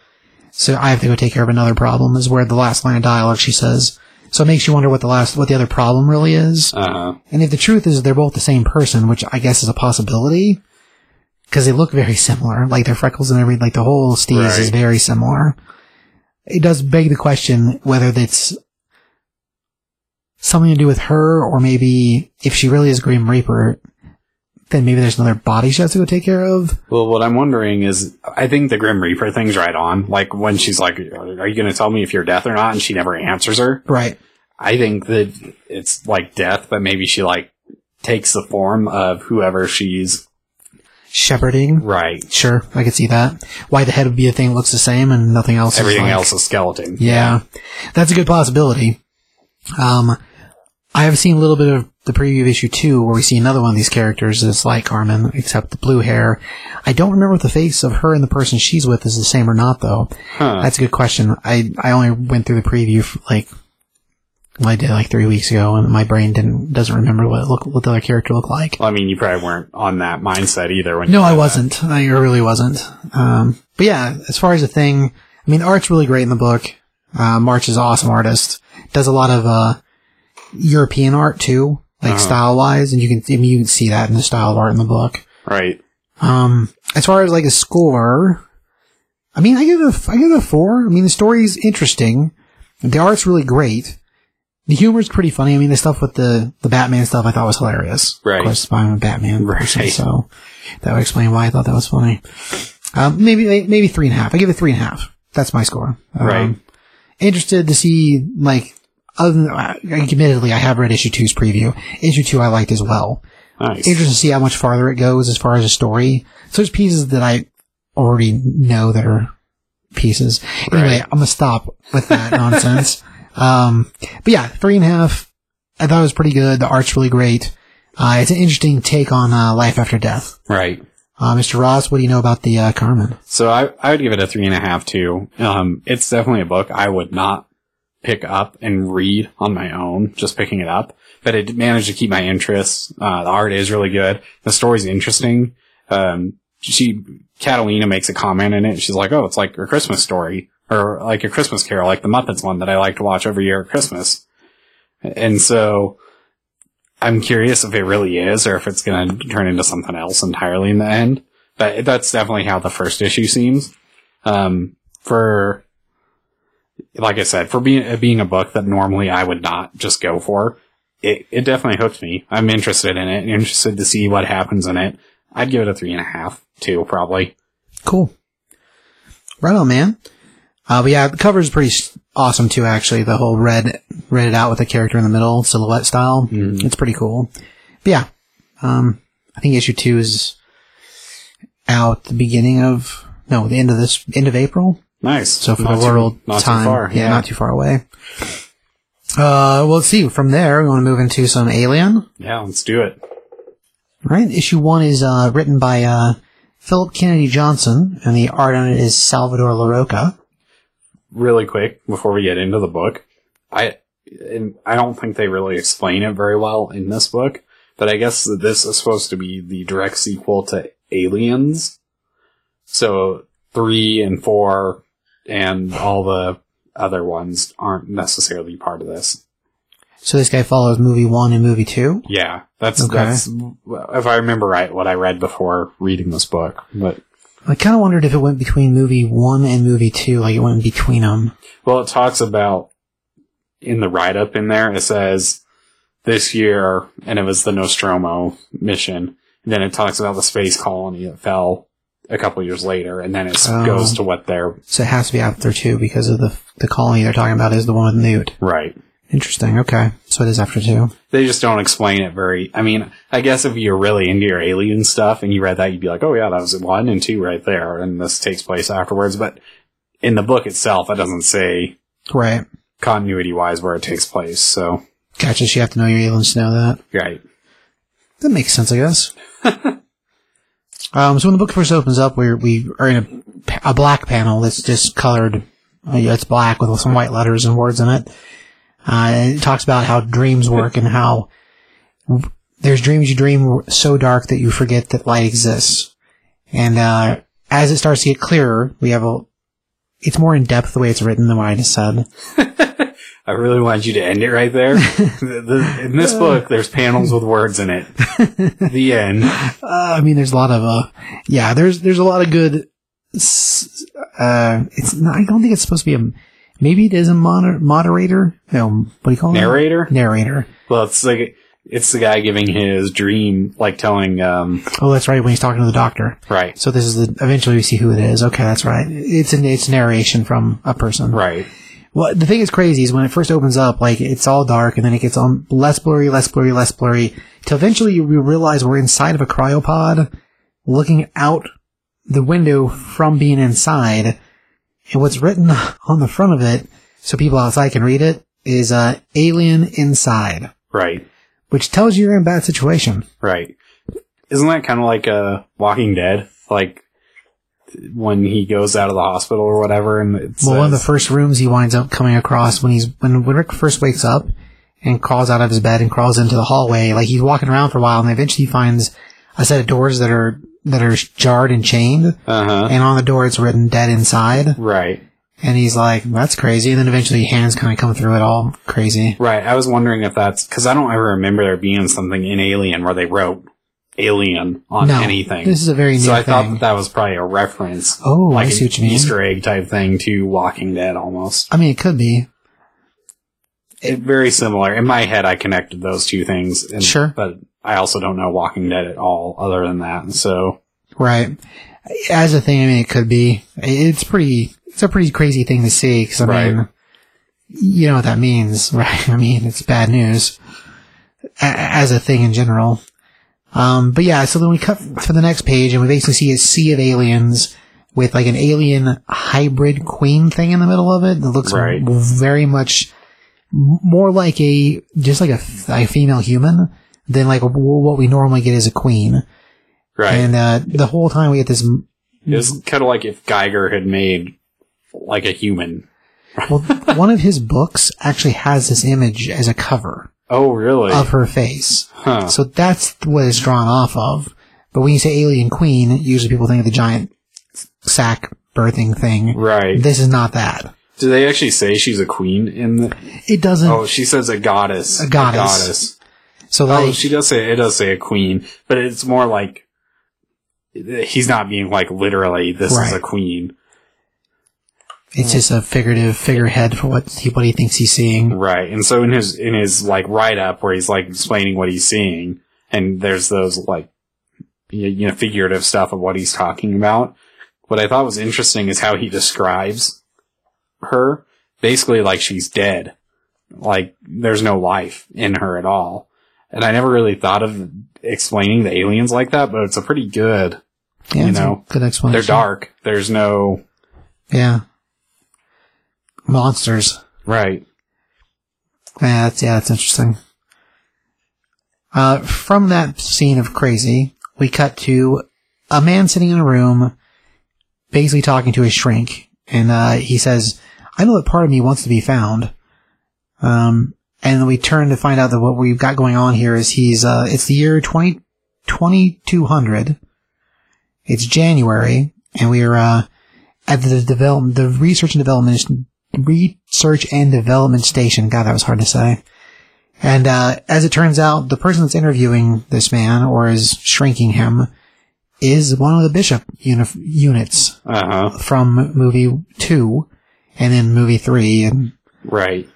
So I have to go take care of another problem. Is where the last line of dialogue she says. So it makes you wonder what the last, what the other problem really is. Uh-huh. And if the truth is they're both the same person, which I guess is a possibility, because they look very similar, like their freckles and everything, like the whole steez is very similar. It does beg the question whether that's something to do with her, or maybe if she really is Grim Reaper, then maybe there's another body she has to go take care of. Well, what I'm wondering is, I think the Grim Reaper thing's right on. Like when she's like, "Are you going to tell me if you're death or not?" and she never answers her. Right. I think that it's like death, but maybe she like takes the form of whoever she's Shepherding. right. Sure, I could see that. Why the head would be a thing that looks the same and nothing else. Everything is like, else is skeleton. Yeah, that's a good possibility. Um, I have seen a little bit of the preview of issue two where we see another one of these characters that's like Carmen, except the blue hair. I don't remember if the face of her and the person she's with is the same or not, though. Huh. That's a good question. I I only went through the preview like I did like three weeks ago, and my brain didn't doesn't remember what look what the other character looked like. Well, I mean, you probably weren't on that mindset either. When No, I did that. wasn't. I really wasn't. Um, but yeah, as far as the thing, I mean, art's really great in the book. Uh, March is an awesome artist. Does a lot of, uh, European art too, like Uh-huh. style wise, and you can, I mean, you can see that in the style of art in the book. Right. Um, as far as like a score, I mean, I give it a, I give it a four. I mean, the story's interesting. The art's really great. The humor's pretty funny. I mean, the stuff with the, the Batman stuff I thought was hilarious. Right. Of course, I'm a Batman person, Right. so that would explain why I thought that was funny. Um, maybe, maybe three and a half. I give it three and a half. That's my score. Um, Right. Interested to see, like, other than, uh, admittedly, I have read issue two's preview. Issue two I liked as well Nice. interested to see how much farther it goes as far as a story. So there's pieces that I already know that are pieces. Anyway, Right. I'm gonna stop with that nonsense. (laughs) Um, but yeah, three and a half. I thought it was pretty good. The art's really great. Uh, it's an interesting take on uh, life after death. Right. Uh, Mr. Ross, what do you know about the uh, Carmen? So I, I would give it a three and a half too. Um, it's definitely a book I would not pick up and read on my own, just picking it up. But it managed to keep my interest. Uh, the art is really good. The story's interesting. Um, she, Catalina makes a comment in it. She's like, oh, it's like a Christmas story or like a Christmas carol, like the Muppets one that I like to watch every year at Christmas. And so I'm curious if it really is or if it's going to turn into something else entirely in the end. But that's definitely how the first issue seems. Um, for, like I said, for being, being a book that normally I would not just go for, it, it definitely hooked me. I'm interested in it, interested to see what happens in it. I'd give it a three and a half, two, probably. Cool. Right on, man. Uh, but yeah, the cover is pretty awesome too, actually. The whole red, red it out with the character in the middle, silhouette style. It's pretty cool. But yeah, um, I think issue two is out the beginning of, no, the end of this, end of April. Nice. So for Not the world not time, too far. yeah, not too far away. Uh, well, let's see. From there, we want to move into some Alien. Yeah, let's do it. Right. Issue one is uh, written by uh, Philip Kennedy Johnson, and the art on it is Salvador Larroca. Really quick before we get into the book, I and I don't think they really explain it very well in this book, but I guess that this is supposed to be the direct sequel to Aliens. So three and four and all the other ones aren't necessarily part of this. So this guy follows movie one and movie two. Yeah, that's Okay. that's if I remember right what I read before reading this book. But I kind of wondered if it went between movie one and movie two, like it went between them. well, it talks about in the write up in there. It says this year, and it was the Nostromo mission. And then it talks about the space colony that fell a couple years later, and then it Oh. goes to what they're So it has to be after two because of the the colony they're talking about is the one with Newt. right. Interesting. Okay, so it is after two. They just don't explain it very. I mean, I guess if you're really into your alien stuff and you read that, you'd be like, "Oh yeah, that was one and two right there," and this takes place afterwards. But in the book itself, it doesn't say Right. continuity wise where it takes place. So Gotcha. So you have to know your aliens to know that. right, That makes sense, I guess. (laughs) um, so when the book first opens up, we we are in a, a black panel that's just colored. Uh, it's black with some white letters and words in it. Uh, it talks about how dreams work and how there's dreams you dream so dark that you forget that light exists. And uh, as it starts to get clearer, we have a. It's more in depth the way it's written than what I just said. (laughs) I really wanted you to end it right there. the, the, in this (laughs) book, there's panels with words in it. (laughs) the end. Uh, I mean, there's a lot of uh, yeah, there's there's a lot of good. Uh, it's not, I don't think it's supposed to be a. Maybe it is a moder- moderator. No, what do you call it? Narrator? Narrator. Well, it's like it's the guy giving his dream, like telling. um Oh, that's right. When he's talking to the doctor. Right, So this is the. Eventually, we see who it is. Okay, that's right. It's an it's narration from a person. right, Well, the thing is crazy is when it first opens up, like it's all dark, and then it gets on less blurry, less blurry, less blurry, till eventually you realize we're inside of a cryopod, looking out the window from being inside, and what's written on the front of it, so people outside can read it, is uh, "Alien Inside," right, which tells you you're in a bad situation. right. Isn't that kind of like uh, Walking Dead? Like when he goes out of the hospital or whatever, and it's Well, one of the first rooms he winds up coming across when he's when, when Rick first wakes up and crawls out of his bed and crawls into the hallway, like he's walking around for a while, and eventually he finds a set of doors that are that are jarred and chained, uh huh, and on the door it's written "Dead Inside," right, and he's like, "That's crazy." And then eventually hands kind of come through it all crazy. right. I was wondering if that's because I don't ever remember there being something in Alien where they wrote Alien on no, anything. this is a very new so I thing. thought that, that was probably a reference, oh, like I see an what you mean. Easter egg type thing to Walking Dead almost. I mean, it could be. It, very similar. In my head, I connected those two things. And, Sure. But I also don't know Walking Dead at all other than that. So, Right. As a thing, I mean, it could be. It's pretty, it's a pretty crazy thing to see, because I Right. mean, you know what that means, (laughs) right? I mean, it's bad news. A- as a thing in general. Um, but yeah, so then we cut to the next page and we basically see a sea of aliens with like an alien hybrid queen thing in the middle of it that looks Right. very much more like a, just like a female human than like what we normally get as a queen. right. And, uh, the whole time we get this it was kind of like if Giger had made like a human. (laughs) Well, one of his books actually has this image as a cover Oh, really? of her face. huh. So that's what it's drawn off of. But when you say alien queen, usually people think of the giant sack birthing thing. right. This is not that. Do they actually say she's a queen in the? It doesn't. Oh, she says a goddess. A goddess. goddess. So Oh, she does say it does say a queen, but it's more like he's not being like literally this is a queen. it's just a figurative figurehead for what he, what he thinks he's seeing. Right. And so in his in his like write up where he's like explaining what he's seeing, and there's those like you know figurative stuff of what he's talking about. What I thought was interesting is how he describes her, basically like she's dead, like there's no life in her at all. And I never really thought of explaining the aliens like that, but it's a pretty good. Yeah, You know, good explanation. They're dark. There's no Yeah. monsters. Right. Yeah, that's, yeah, that's interesting. Uh, from that scene of crazy, we cut to a man sitting in a room, basically talking to his shrink, and uh, he says, "I know that part of me wants to be found." Um, and we turn to find out that what we've got going on here is he's uh, it's the year twenty two hundred. It's January, and we are uh, at the development, the research and development research and development station. God, that was hard to say. And uh, as it turns out, the person that's interviewing this man or is shrinking him is one of the bishop uni- units Uh huh. from movie two, and then movie three, and Right.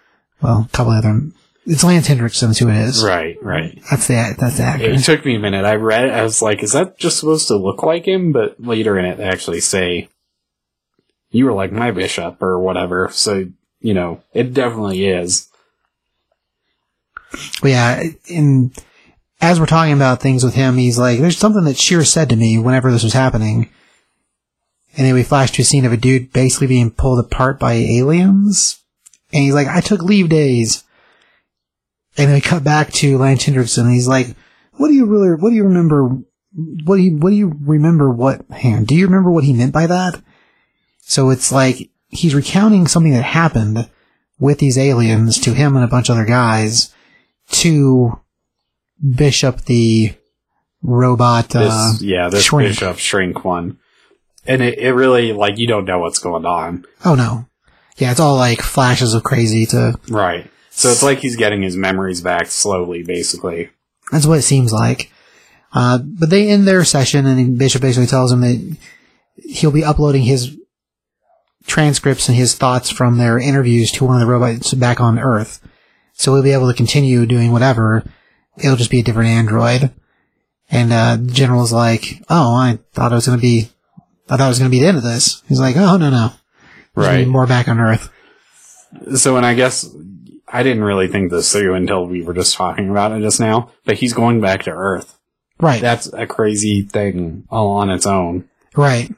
Well, a couple other. It's Lance Henriksen, who it is. Right. Right. That's the that's the actor. It took me a minute. I read it. I was like, is that just supposed to look like him? But later in it, they actually say, you were like my bishop or whatever. So, you know, it definitely is. But yeah, and as we're talking about things with him, he's like, "There's something that Sheer said to me whenever this was happening." And then we flash to a scene of a dude basically being pulled apart by aliens, and he's like, "I took leave days." And then we cut back to Lance Henriksen, and he's like, "What do you really? What do you remember? What do you? What do you remember? What? Hang on, do you remember what he meant by that?" So it's like he's recounting something that happened with these aliens to him and a bunch of other guys to Bishop the robot. This, Uh, yeah, this shrink. bishop shrink one. And it, it really, like, you don't know what's going on. oh no, yeah, it's all like flashes of crazy. To Right. So it's like he's getting his memories back slowly, basically. that's what it seems like. Uh, but they end their session, and Bishop basically tells him that he'll be uploading his transcripts and his thoughts from their interviews to one of the robots back on Earth. So he'll be able to continue doing whatever. It'll just be a different android. And uh, general's like, "Oh, I thought it was going to be, I thought it was going to be the end of this." He's like, "Oh no, no, There's gonna be Right. more back on Earth." So, and I guess I didn't really think this through until we were just talking about it just now, but he's going back to Earth. Right. That's a crazy thing all on its own. Right.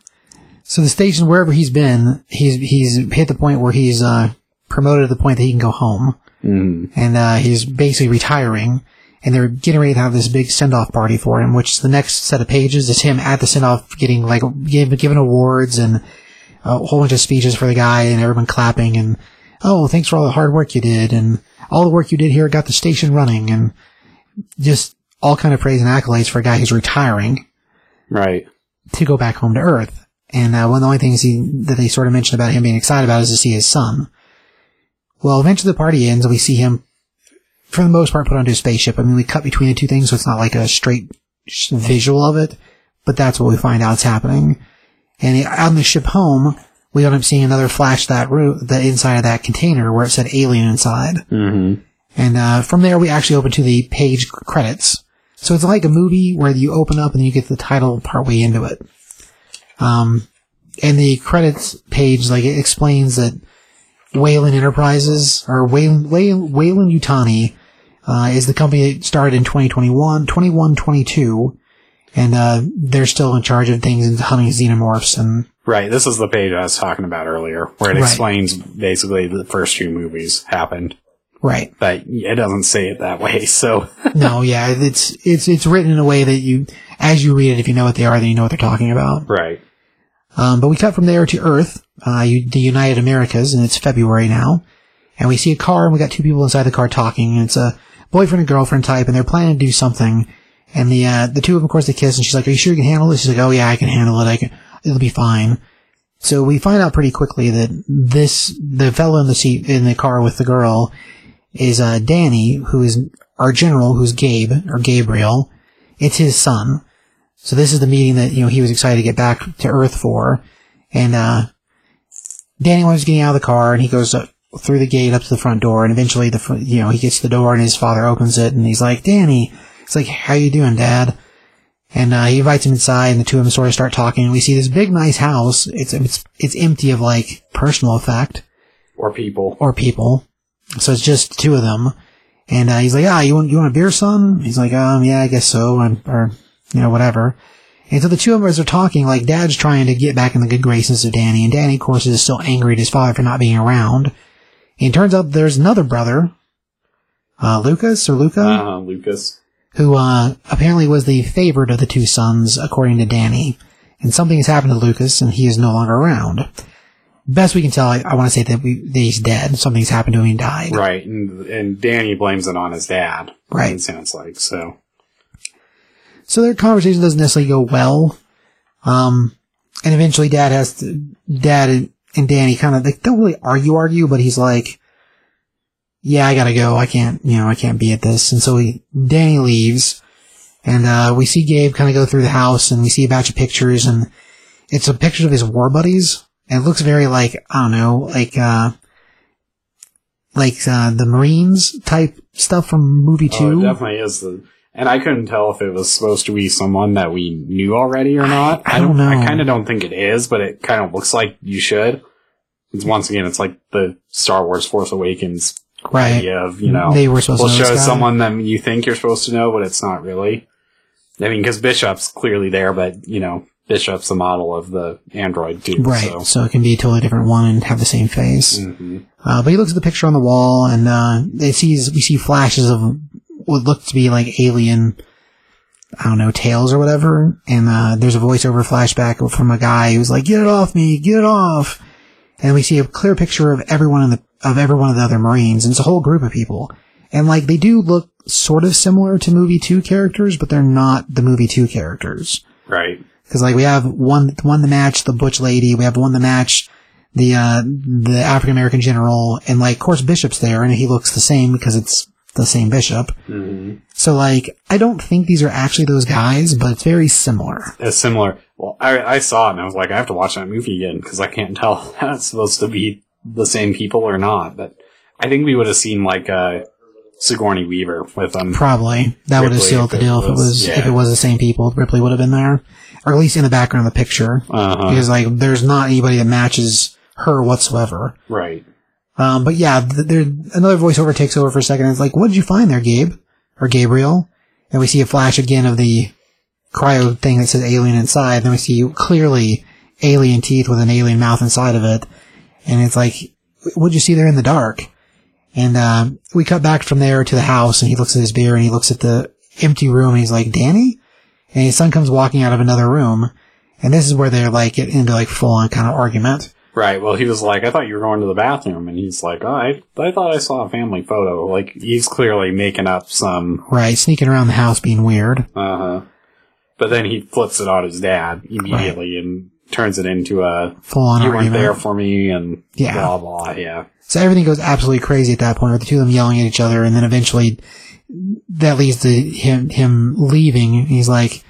So the station, wherever he's been, he's he's hit the point where he's uh, promoted to the point that he can go home, Mm. and uh, he's basically retiring. And they're getting ready to have this big send off party for him, which the next set of pages is him at the send off getting like given, given awards and a whole bunch of speeches for the guy and everyone clapping and oh thanks for all the hard work you did and all the work you did here got the station running and just all kind of praise and accolades for a guy who's retiring Right. to go back home to Earth. And uh, one of the only things he, that they sort of mentioned about him being excited about is to see his son. Well, eventually the party ends, and we see him, for the most part, put onto a spaceship. I mean, we cut between the two things, so it's not like a straight visual of it, but that's what we find out is happening. And on the ship home, we end up seeing another flash that route, the inside of that container where it said alien inside. Mm-hmm. And uh, from there, we actually open to the page credits. So it's like a movie where you open up and you get the title partway into it. Um, and the credits page, like, it explains that Whalen Enterprises, or Whalen, Weyland-Yutani, uh, is the company that started in 2021, 21, 22, and, uh, they're still in charge of things and hunting xenomorphs and, Right. This is the page I was talking about earlier, where it Right. explains basically the first two movies happened. right. But it doesn't say it that way, (laughs) so. no, yeah, it's, it's, it's written in a way that you, as you read it, if you know what they are, then you know what they're talking about. right. Um, but we cut from there to Earth, uh, you, the United Americas, and it's February now. And we see a car, and we got two people inside the car talking, and it's a boyfriend and girlfriend type, and they're planning to do something. And the uh, the two of them, of course, they kiss, and she's like, "Are you sure you can handle this?" She's like, "Oh yeah, I can handle it. I can. It'll be fine." So we find out pretty quickly that this the fellow in the seat in the car with the girl is uh, Danny, who is our general, who's Gabe or Gabriel. It's his son. So this is the meeting that, you know, he was excited to get back to Earth for. And, uh, Danny was getting out of the car and he goes through the gate up to the front door and eventually the, you know, he gets to the door and his father opens it and he's like, Danny, he's like, how you doing, dad? And, uh, he invites him inside and the two of them sort of start talking and we see this big nice house. It's, it's, it's empty of like personal effect Or people. or people. So it's just two of them. And uh, he's like, ah, you want you want a beer, son? He's like, um, yeah, I guess so, and, or you know, whatever. And so the two of us are talking, like Dad's trying to get back in the good graces of Danny, and Danny, of course, is still angry at his father for not being around. And it turns out there's another brother, uh, Lucas or Luca, Uh, Lucas. Who uh, apparently was the favorite of the two sons, according to Danny. And something has happened to Lucas, and he is no longer around. Best we can tell, I, I want to say that, we, that he's dead. Something's happened to him. He died. Right, and and Danny blames it on his dad. Right. It sounds like so. So their conversation doesn't necessarily go well. Um, and eventually Dad has to, Dad and, and Danny kind of, they don't really argue, argue, but he's like, yeah, I gotta go. I can't, you know, I can't be at this. And so he, Danny leaves and, uh, we see Gabe kind of go through the house and we see a batch of pictures and it's a picture of his war buddies. And it looks very like, I don't know, like, uh, like, uh, the Marines type stuff from movie Oh, two. it definitely is the. And I couldn't tell if it was supposed to be someone that we knew already or not. I don't know. I kind of don't think it is, but it kind of looks like you should. It's once again, it's like the Star Wars Force Awakens right. idea of you know They were supposed we'll to know show someone that you think you're supposed to know, but it's not really. I mean, because Bishop's clearly there, but you know, Bishop's the model of the android dude, Right. So. So. it can be a totally different one and have the same face. hmm Uh, but he looks at the picture on the wall and, uh, it sees, we see flashes of what look to be like alien, I don't know, tails or whatever. And, uh, there's a voiceover flashback from a guy who's like, get it off me, get it off. And we see a clear picture of everyone in the, of every one of the other Marines. And it's a whole group of people. And like, they do look sort of similar to movie two characters, but they're not the movie two characters. Right. Because like we have one one the match the butch lady, we have one the match the uh the African American general, and like of course Bishop's there, and he looks the same because it's the same Bishop. hmm So like I don't think these are actually those guys, but it's very similar. It's similar. Well, I, I saw it and I was like, I have to watch that movie again because I can't tell (laughs) if that's supposed to be the same people or not. But I think we would have seen like uh, Sigourney Weaver with them. Probably that would have sealed the deal if it was- was yeah. if it was the same people. Ripley would have been there, or at least in the background of the picture, Uh-huh. because like there's not anybody that matches her whatsoever. Right. Um, but yeah, th- there another voiceover takes over for a second. And it's like, what did you find there, Gabe or Gabriel? And we see a flash again of the cryo thing that says alien inside. Then we see clearly alien teeth with an alien mouth inside of it. And it's like, what'd you see there in the dark? And uh, we cut back from there to the house, and he looks at his beer, and he looks at the empty room, and he's like, "Danny," and his son comes walking out of another room, and this is where they're like get into like full on kind of argument. Right. Well, he was like, I thought you were going to the bathroom. And he's like, oh, I, I thought I saw a family photo. Like, he's clearly making up some. Right, sneaking around the house, being weird. Uh huh. But then he flips it on his dad immediately and turns it into a, Full on you weren't there for me and Yeah. blah, blah. Yeah. So everything goes absolutely crazy at that point, with the two of them yelling at each other, and then eventually that leads to him him leaving. He's like,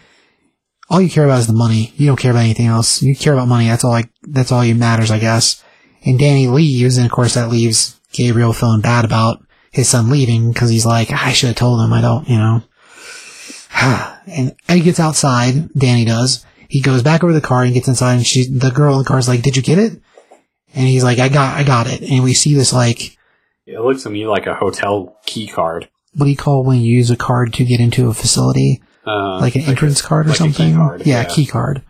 "All you care about is the money. You don't care about anything else. You care about money. That's all. Like that's all you matters, I guess." And Danny leaves, and of course that leaves Gabriel feeling bad about his son leaving because he's like, "I should have told him. I don't, you know." (sighs) (sighs) (sighs) and he gets outside. Danny does. He goes back over the car and gets inside, and she, the girl in the car is like, "Did you get it?" And he's like, I got, I got it. And we see this like, It looks to me like a hotel key card. what do you call when you use a card to get into a facility? Uh, Like an entrance card or like a something? card, yeah, yeah. key card.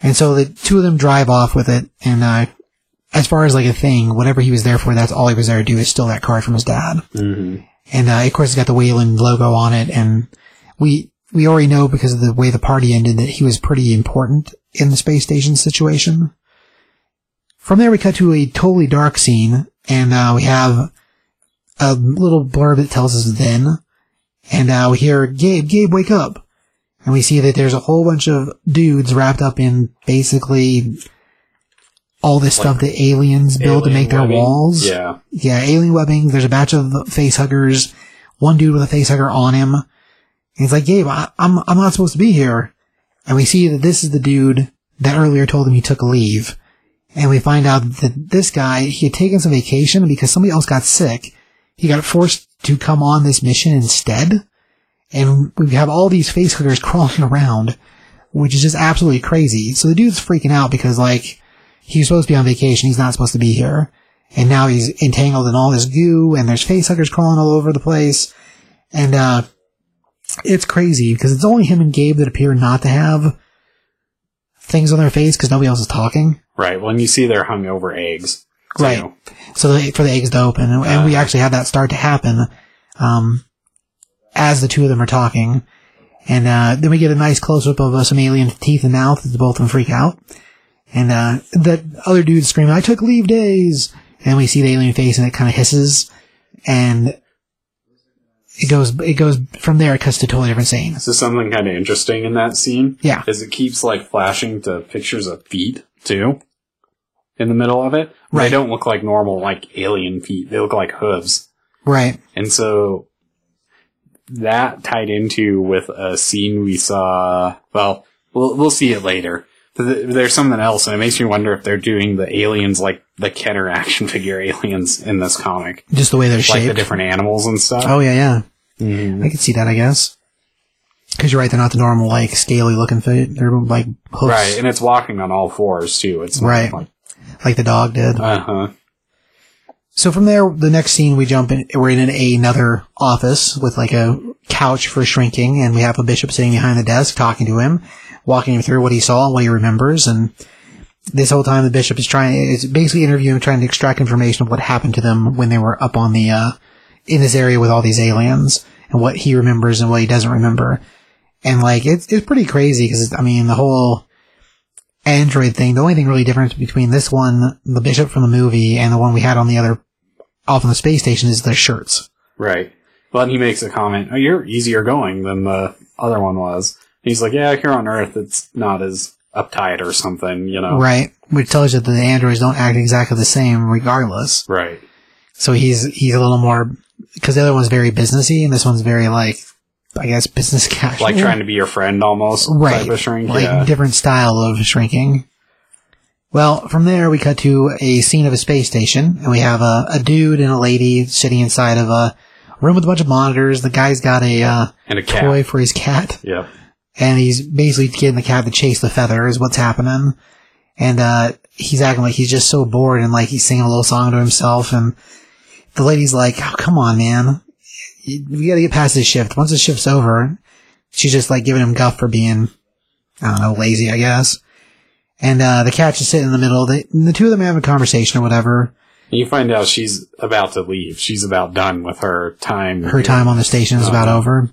And so the two of them drive off with it. And, uh, as far as like a thing, whatever he was there for, that's all he was there to do is steal that card from his dad. hmm And, uh, of course it's got the Weyland logo on it. And we, we already know because of the way the party ended that he was pretty important in the space station situation. From there, we cut to a totally dark scene, and uh, we have a little blurb that tells us then, and uh, we hear Gabe, Gabe, wake up, and we see that there's a whole bunch of dudes wrapped up in basically all this stuff that aliens build to make their webbing. walls. Yeah. Yeah, alien webbing. There's a batch of face huggers. One dude with a face hugger on him. And he's like, Gabe, I, I'm I'm not supposed to be here. And we see that this is the dude that earlier told him he took leave. And we find out that this guy, he had taken some vacation because somebody else got sick. He got forced to come on this mission instead. And we have all these face huggers (laughs) crawling around, which is just absolutely crazy. So the dude's freaking out because like, he was supposed to be on vacation. He's not supposed to be here. And now he's entangled in all this goo and there's face huggers crawling all over the place. And, uh, it's crazy because it's only him and Gabe that appear not to have things on their face because nobody else is talking. Right. When you see they're hung over eggs. too. Right. So the, for the eggs to open, and, and we Uh. actually have that start to happen um, as the two of them are talking, and uh, then we get a nice close up of uh, some alien teeth and mouth as both of them freak out, and uh, the other dude screaming, "I took leave days," and we see the alien face and it kind of hisses, and it goes it goes from there. It cuts to a totally different scene. So something kind of interesting in that scene Yeah, is it keeps like flashing to pictures of feet too in the middle of it. Right. They don't look like normal like alien feet. They look like hooves. right. And so that tied into with a scene we saw. Well, we'll we'll see it later. Th- There's something else, and it makes me wonder if they're doing the aliens like the Kenner action figure aliens in this comic, Just the way they're like the different animals and stuff. Oh yeah, yeah. Mhm. I can see that, I guess. Because you're right, they're not the normal, like, scaly looking foot. They're like hoofs, Right, and it's walking on all fours too. It's Right. Like, like the dog did. uh huh. So from there, the next scene we jump in, we're in an, another office with like a couch for shrinking, and we have a bishop sitting behind the desk talking to him, walking him through what he saw and what he remembers, and this whole time the bishop is trying, is basically interviewing, him trying to extract information of what happened to them when they were up on the, uh, in this area with all these aliens, and what he remembers and what he doesn't remember. And like, it's, it's pretty crazy, because, I mean, the whole, Android thing, the only thing really different between this one, the bishop from the movie, and the one we had on the other off on the space station is their shirts. Right. But he makes a comment, oh, you're easier going than the other one was. He's like, yeah, here on Earth, it's not as uptight or something, you know? Right. Which tells you that the androids don't act exactly the same regardless. Right. So he's, he's a little more, because the other one's very businessy and this one's very like, I guess business (laughs) casual. Like trying to be your friend almost right. type of shrink. Like yeah. different style of shrinking. Well, from there we cut to a scene of a space station and we have a, a dude and a lady sitting inside of a room with a bunch of monitors. The guy's got a, uh, and a cat. toy for his cat. Yep. And he's basically getting the cat to chase the feather is what's happening. And uh he's acting like he's just so bored and like he's singing a little song to himself and the lady's like, oh, come on, man. We gotta get past this shift. Once the shift's over, she's just like giving him guff for being, I don't know, lazy, I guess. And uh the cat's just sitting in the middle. They, the two of them have a conversation or whatever. You find out she's about to leave. She's about done with her time. her time on the station is about Uh-huh. over.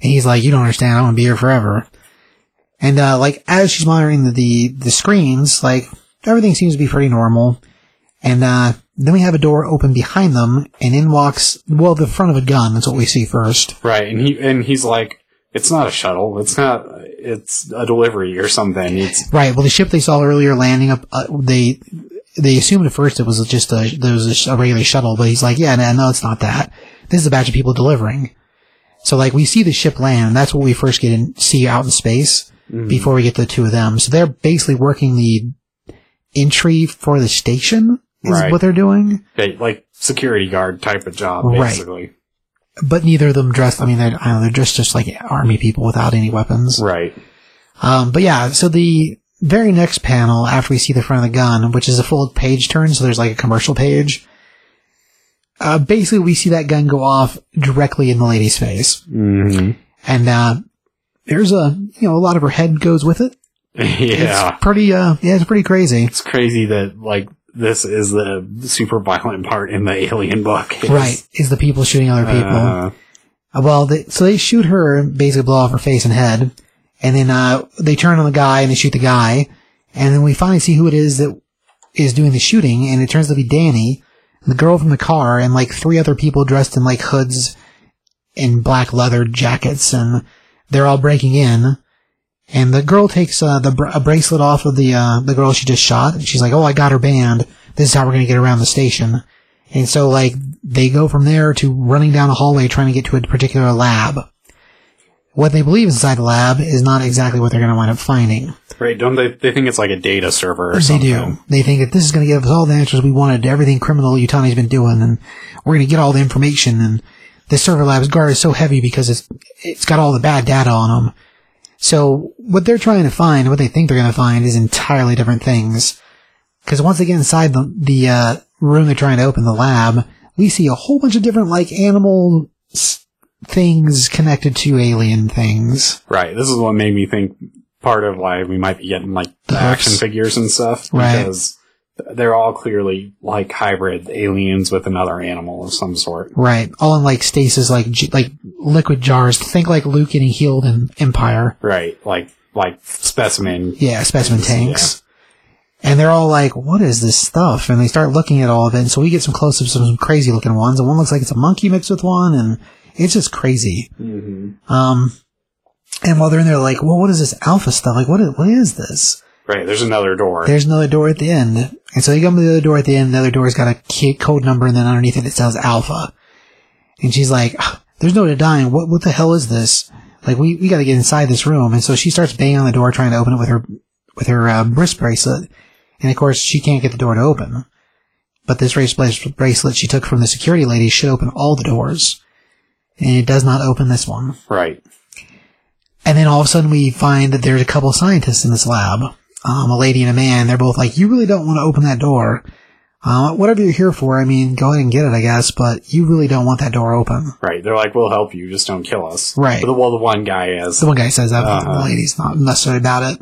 And he's like, you don't understand, I want to be here forever. And, uh, like, as she's monitoring the, the, the screens, like, everything seems to be pretty normal. And, uh, then we have a door open behind them, and in walks, well, the front of a gun, that's what we see first. Right. And he, and he's like, it's not a shuttle. It's not, it's a delivery or something. It's, (laughs) Right, well, the ship they saw earlier landing up, uh, they, they assumed at first it was just a, there was a, a regular shuttle, but he's like, yeah, no, no, it's not that. This is a batch of people delivering. So like we see the ship land, that's what we first get in, see out in space before we get the two of them. So they're basically working the entry for the station is Right. what they're doing. they- like security guard type of job, Right. basically. But neither of them dressed, I mean, they're, I don't know, they're just, just like army people without any weapons. Right. Um, but yeah, so the very next panel after we see the front of the gun, which is a full page turn, so there's like a commercial page. Uh, basically we see that gun go off directly in the lady's face. hmm And, uh, there's a, you know, a lot of her head goes with it. (laughs) yeah. It's pretty, uh, yeah, it's pretty crazy. It's crazy that, like, this is the super violent part in the alien book. It's- (laughs) Right. Is the people shooting other people. Uh, Uh, Well, they, so they shoot her, basically blow off her face and head, and then uh, they turn on the guy and they shoot the guy, and then we finally see who it is that is doing the shooting, and it turns out to be Danny, the girl from the car, and like three other people dressed in like hoods and black leather jackets, and they're all breaking in. And the girl takes uh, the br- a bracelet off of the uh, the girl she just shot, and she's like, "Oh, I got her band. This is how we're gonna get around the station." And so, like, they go from there to running down a hallway trying to get to a particular lab. What they believe inside the lab is not exactly what they're going to wind up finding. right. Don't they, they think it's like a data server or They something? do. They think that this is going to give us all the answers we wanted to everything criminal Yutani's been doing, and we're going to get all the information. And this server lab's guard is so heavy because it's it's got all the bad data on them. So what they're trying to find, what they think they're going to find, is entirely different things. Because once they get inside the the uh, room they're trying to open, the lab, we see a whole bunch of different like animal things connected to alien things. Right. This is what made me think part of why we might be getting like the action figures and stuff Right. because they're all clearly like hybrid aliens with another animal of some sort. Right. All in like stasis, like like liquid jars. Think like Luke getting healed in Empire. Right, like like specimen. Yeah, specimen tanks. And they're all like, what is this stuff? And they start looking at all of it. And so we get some close ups of some crazy looking ones. And one looks like it's a monkey mixed with one. And it's just crazy. hmm Um, and while they're in there, like, well, what is this alpha stuff? Like, what is, what is this? Right, there's another door. There's another door at the end. And so you come to the other door at the end. The other door's got a key, code number. And then underneath it, it says alpha. And she's like, "Ah, there's no dying. What, what the hell is this? Like, we, we gotta get inside this room. And so she starts banging on the door, trying to open it with her, with her, uh, wrist bracelet. And of course, she can't get the door to open. But this wrist bracelet she took from the security lady should open all the doors. And it does not open this one. right. And then all of a sudden we find that there's a couple scientists in this lab. Um, a lady and a man. They're both like, you really don't want to open that door. Uh, whatever you're here for, I mean, go ahead and get it, I guess, but you really don't want that door open. Right. They're like, we'll help you, just don't kill us. Right. But the, well, the one guy is. The one guy says that, but Uh-huh. the lady's not necessarily about it.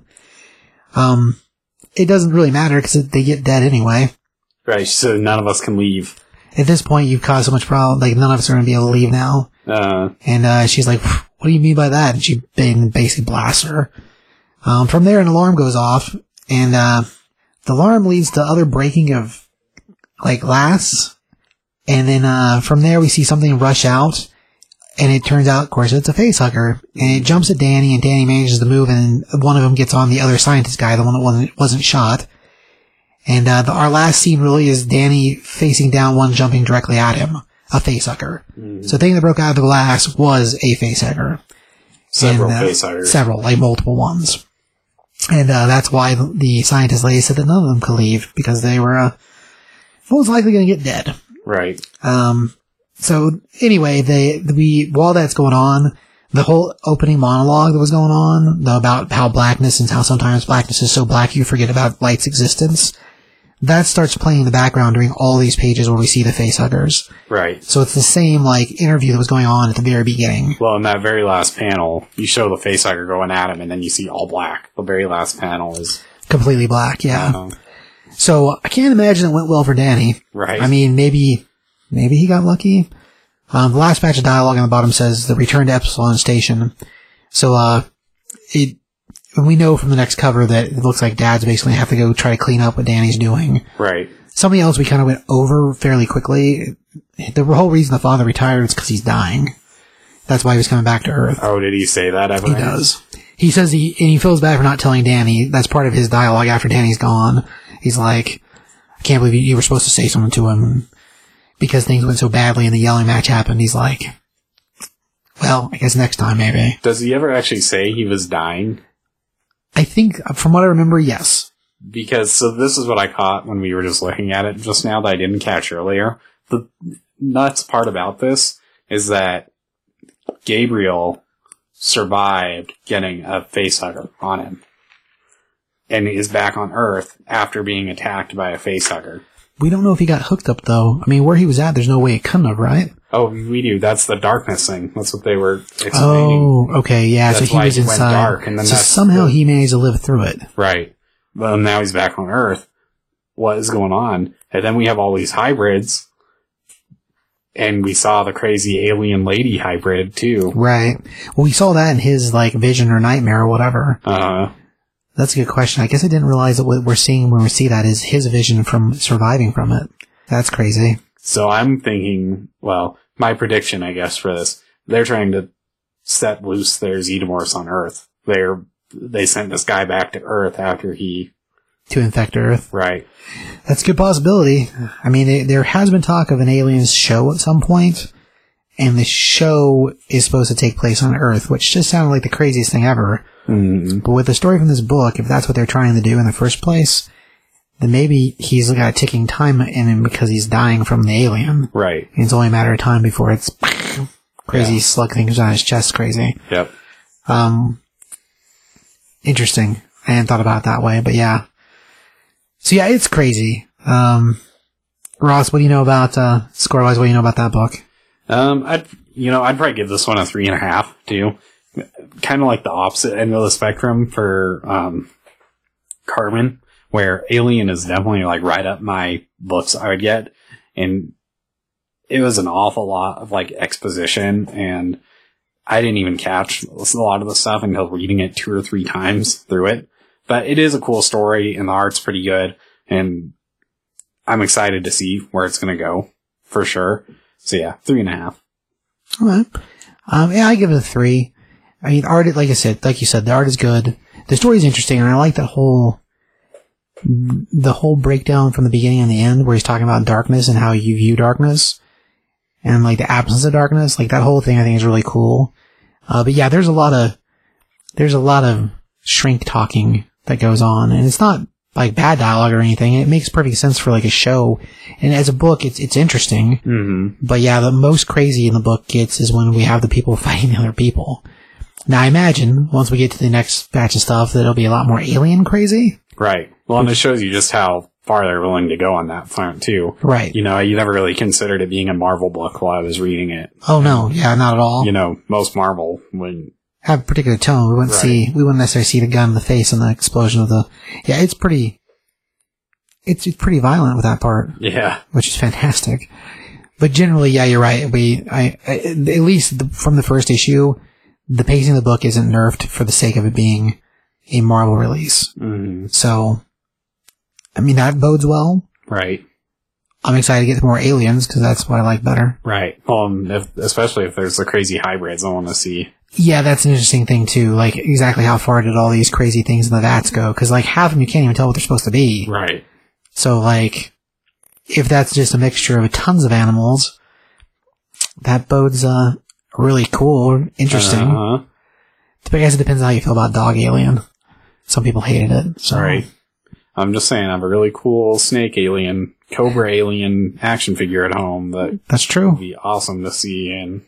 Um, it doesn't really matter because they get dead anyway. Right. So none of us can leave. At this point, you've caused so much problem, like none of us are going to be able to leave now. Uh, And uh, she's like, "What do you mean by that?" And she ba- basically blasts her. Um, from there, an alarm goes off, and uh, the alarm leads to other breaking of like glass. And then uh, from there, we see something rush out, and it turns out, of course, it's a face hugger. And it jumps at Danny, and Danny manages to move, and one of them gets on the other scientist guy, the one that wasn't wasn't shot. And uh, the, our last scene really is Danny facing down one jumping directly at him, a face hugger. So the thing that broke out of the glass was a face hugger. several And, uh, face huggers. Several, like multiple ones. And uh, that's why the, the scientist lady said that none of them could leave because they were uh, most likely going to get dead. Right. Um, so anyway, they we while that's going on, the whole opening monologue that was going on about how blackness and how sometimes blackness is so black you forget about light's existence. That starts playing in the background during all these pages where we see the face huggers. Right. So it's the same like interview that was going on at the very beginning. Well, in that very last panel, you show the face hugger going at him, and then you see all black. The very last panel is. Completely black, yeah. uh, So I can't imagine it went well for Danny. right. I mean, maybe, maybe he got lucky. Um, the last patch of dialogue on the bottom says the return to Epsilon Station. So, uh, it, we know from the next cover that it looks like Dad's basically have to go try to clean up what Danny's doing. right. Something else we kind of went over fairly quickly. The whole reason the father retired is because he's dying. That's why he was coming back to Earth. Oh, did he say that? He does. He says he and he feels bad for not telling Danny. That's part of his dialogue after Danny's gone. He's like, I can't believe you, you were supposed to say something to him because things went so badly and the yelling match happened. He's like, well, I guess next time maybe. Does he ever actually say he was dying? I think uh, from what I remember, yes. Because so this is what I caught when we were just looking at it just now that I didn't catch earlier. The nuts part about this is that Gabriel survived getting a face hugger on him. And is back on Earth after being attacked by a face hugger. We don't know if he got hooked up though. I mean, where he was at, there's no way it couldn't have, right? Oh, we do. That's the darkness thing. That's what they were explaining. Oh, okay, yeah. That's so he was he went inside. dark, and then so somehow the- he managed to live through it. Right. Well, now he's back on Earth. What is going on? And then we have all these hybrids. And we saw the crazy alien lady hybrid too. Right. Well, we saw that in his like vision or nightmare or whatever. Uh, That's a good question. I guess I didn't realize that what we're seeing when we see that is his vision from surviving from it. That's crazy. so I'm thinking, well, my prediction, I guess, for this, they're trying to set loose their Xenomorphs on Earth. They're, they sent this guy back to Earth after he, To infect Earth. right. That's a good possibility. I mean, it, there has been talk of an aliens show at some point, and the show is supposed to take place on Earth, which just sounded like the craziest thing ever. Mm, But with the story from this book, if that's what they're trying to do in the first place, then maybe he's got a ticking time in him because he's dying from the alien. right. And it's only a matter of time before it's crazy Yeah. slug things on his chest crazy. Yep. Um, interesting. I hadn't thought about it that way, but yeah. So yeah, it's crazy. Um, Ross, what do you know about, uh, score wise, what do you know about that book? Um, I'd, you know, I'd probably give this one a three and a half too, kind of like the opposite end of the spectrum for um, Carmen, where Alien is definitely like right up my books I would get, and it was an awful lot of like exposition, and I didn't even catch a lot of the stuff until reading it two or three times through it. But it is a cool story, and the art's pretty good, and I'm excited to see where it's going to go for sure. So yeah, three and a half. All right. Um, yeah, I give it a three. I mean, art, like I said, like you said, the art is good. The story is interesting, and I like that whole, the whole breakdown from the beginning and the end, where he's talking about darkness and how you view darkness, and like the absence of darkness. Like that whole thing, I think is really cool. Uh, but yeah, there's a lot of, there's a lot of shrink talking that goes on, and it's not like bad dialogue or anything. It makes perfect sense for like a show, and as a book, it's it's interesting. Mm-hmm. But yeah, the most crazy in the book gets is when we have the people (laughs) fighting the other people. Now I imagine once we get to the next batch of stuff that it'll be a lot more alien crazy. Right. Well, and it shows you just how far they're willing to go on that front too. Right. You know, you never really considered it being a Marvel book while I was reading it. Oh no, yeah, not at all. You know, most Marvel when Have a particular tone. We wouldn't Right. see we wouldn't necessarily see the gun in the face and the explosion of the Yeah, it's pretty it's it's pretty violent with that part. yeah, which is fantastic. But generally, yeah, you're right. We, I, I at least the, from the first issue, the pacing of the book isn't nerfed for the sake of it being a Marvel release. mm, So, I mean, that bodes well. right, I'm excited to get more aliens because that's what I like better. right. And if, especially if there's the crazy hybrids, I want to see. Yeah, that's an interesting thing too. Like, exactly how far did all these crazy things in the vats go? Because like half of them you can't even tell what they're supposed to be. Right. So like, if that's just a mixture of tons of animals, that bodes uh really cool, interesting. Uh-huh. I guess it depends on how you feel about Dog Alien. Some people hated it. So. Right. I'm just saying, I have a really cool snake alien, cobra alien action figure at home that That's true. would be awesome to see. And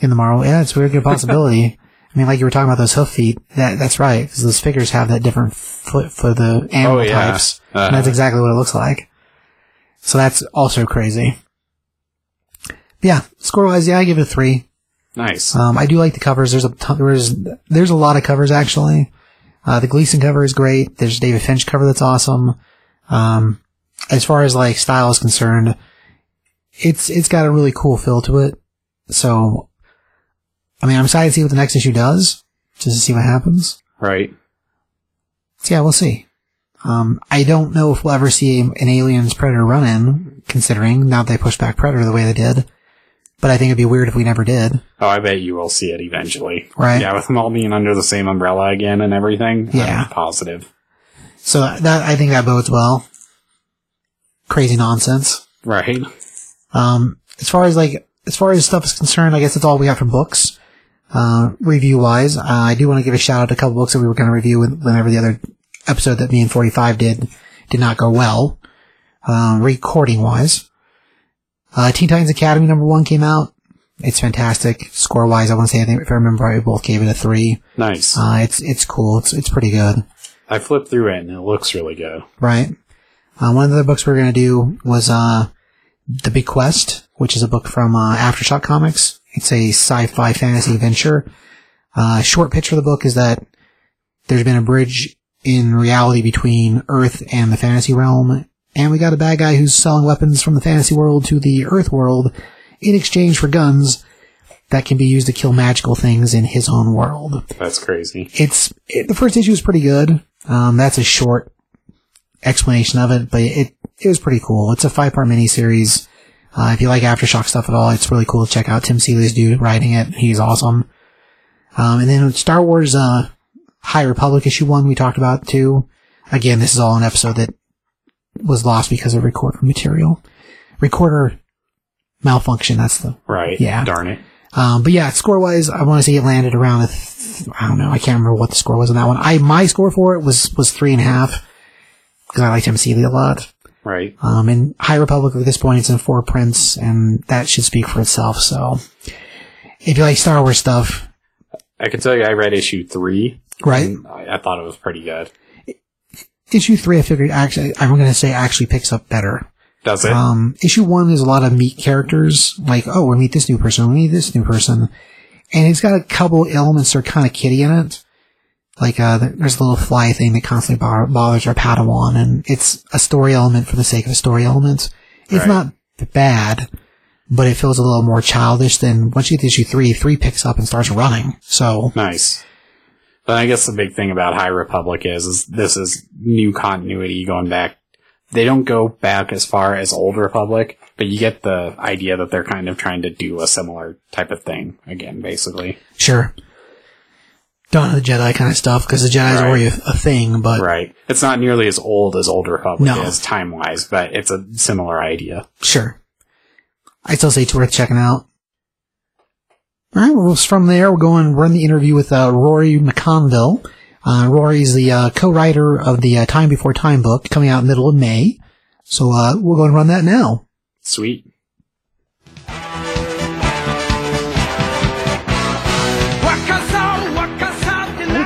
In the Marvel, yeah, it's a very good possibility. (laughs) I mean, like you were talking about those hoof feet. That that's right, because those figures have that different foot for the animal Oh, yeah. types, Uh-huh. and that's exactly what it looks like. So that's also crazy. But yeah, score wise, yeah, I give it a three. nice. Um, I do like the covers. There's a ton, there's there's a lot of covers actually. Uh, the Gleason cover is great. There's a David Finch cover that's awesome. Um, as far as like style is concerned, it's it's got a really cool feel to it. So, I mean, I'm excited to see what the next issue does, just to see what happens. right. So yeah, we'll see. Um, I don't know if we'll ever see an Aliens Predator run in, considering now they pushed back Predator the way they did. But I think it'd be weird if we never did. Oh, I bet you will see it eventually. Right. Yeah, with them all being under the same umbrella again and everything. Yeah. I'm positive. So that I think that bodes well. Crazy nonsense. Right. Um, as far as like as far as stuff is concerned, I guess that's all we have from books. Uh, review wise, uh, I do want to give a shout out to a couple books that we were going to review whenever the other episode that me and 45 did did not go well. Um, recording wise, uh, Teen Titans Academy number one came out. It's fantastic. Score wise, I want to say I think if I remember right, we both gave it a three. Nice. Uh, it's it's cool. It's it's pretty good. I flipped through it and it looks really good. right? Uh, one of the books we are going to do was uh, The Big Quest, which is a book from uh, Aftershock Comics. It's a sci-fi fantasy adventure. Uh, short pitch for the book is that there's been a bridge in reality between Earth and the fantasy realm, and we got a bad guy who's selling weapons from the fantasy world to the Earth world in exchange for guns that can be used to kill magical things in his own world That's crazy. it's it, the first issue is pretty good. Um, that's a short explanation of it, but it it was pretty cool. It's a five part miniseries. Uh, if you like aftershock stuff at all, it's really cool to check out. Tim Seeley's dude writing it. He's awesome. Um, and then Star Wars uh, High Republic issue one we talked about too. Again, this is all an episode that was lost because of recorder material, recorder malfunction. That's the Right. Yeah. Darn it. um, but yeah, score wise, I want to say it landed around a th- I don't know, I can't remember what the score was on that one. I my score for it was was three and a half because I liked Tim Seeley a lot. Right. Um, and High Republic at this point it's in four prints, and that should speak for itself. So, if you like Star Wars stuff, I can tell you I read issue three. right? I, I thought it was pretty good. Issue three, I figured actually, I'm going to say actually picks up better. Does it? Um, issue one, there's a lot of meet characters, like, oh, we meet this new person, we meet this new person. and it's got a couple elements that are kind of kitty in it. Like uh, there's a little fly thing that constantly bar- bothers our Padawan, and it's a story element for the sake of a story element. It's Right. not bad, but it feels a little more childish than once you get to issue three. Three picks up and starts running. So Nice. But I guess the big thing about High Republic is, is this is new continuity going back. They don't go back as far as Old Republic, but you get the idea that they're kind of trying to do a similar type of thing again, basically. sure, Dawn of the Jedi kind of stuff because the Jedi's Right. already a, a thing, but Right. It's not nearly as old as Old Republic No. is time wise, but it's a similar idea. Sure. I still say it's worth checking out. All right, well, from there, we're going run the interview with uh, Rory McConville. Uh, Rory's the uh, co-writer of the uh, Time Before Time book, coming out middle of May. So uh, we'll go and run that now. Sweet.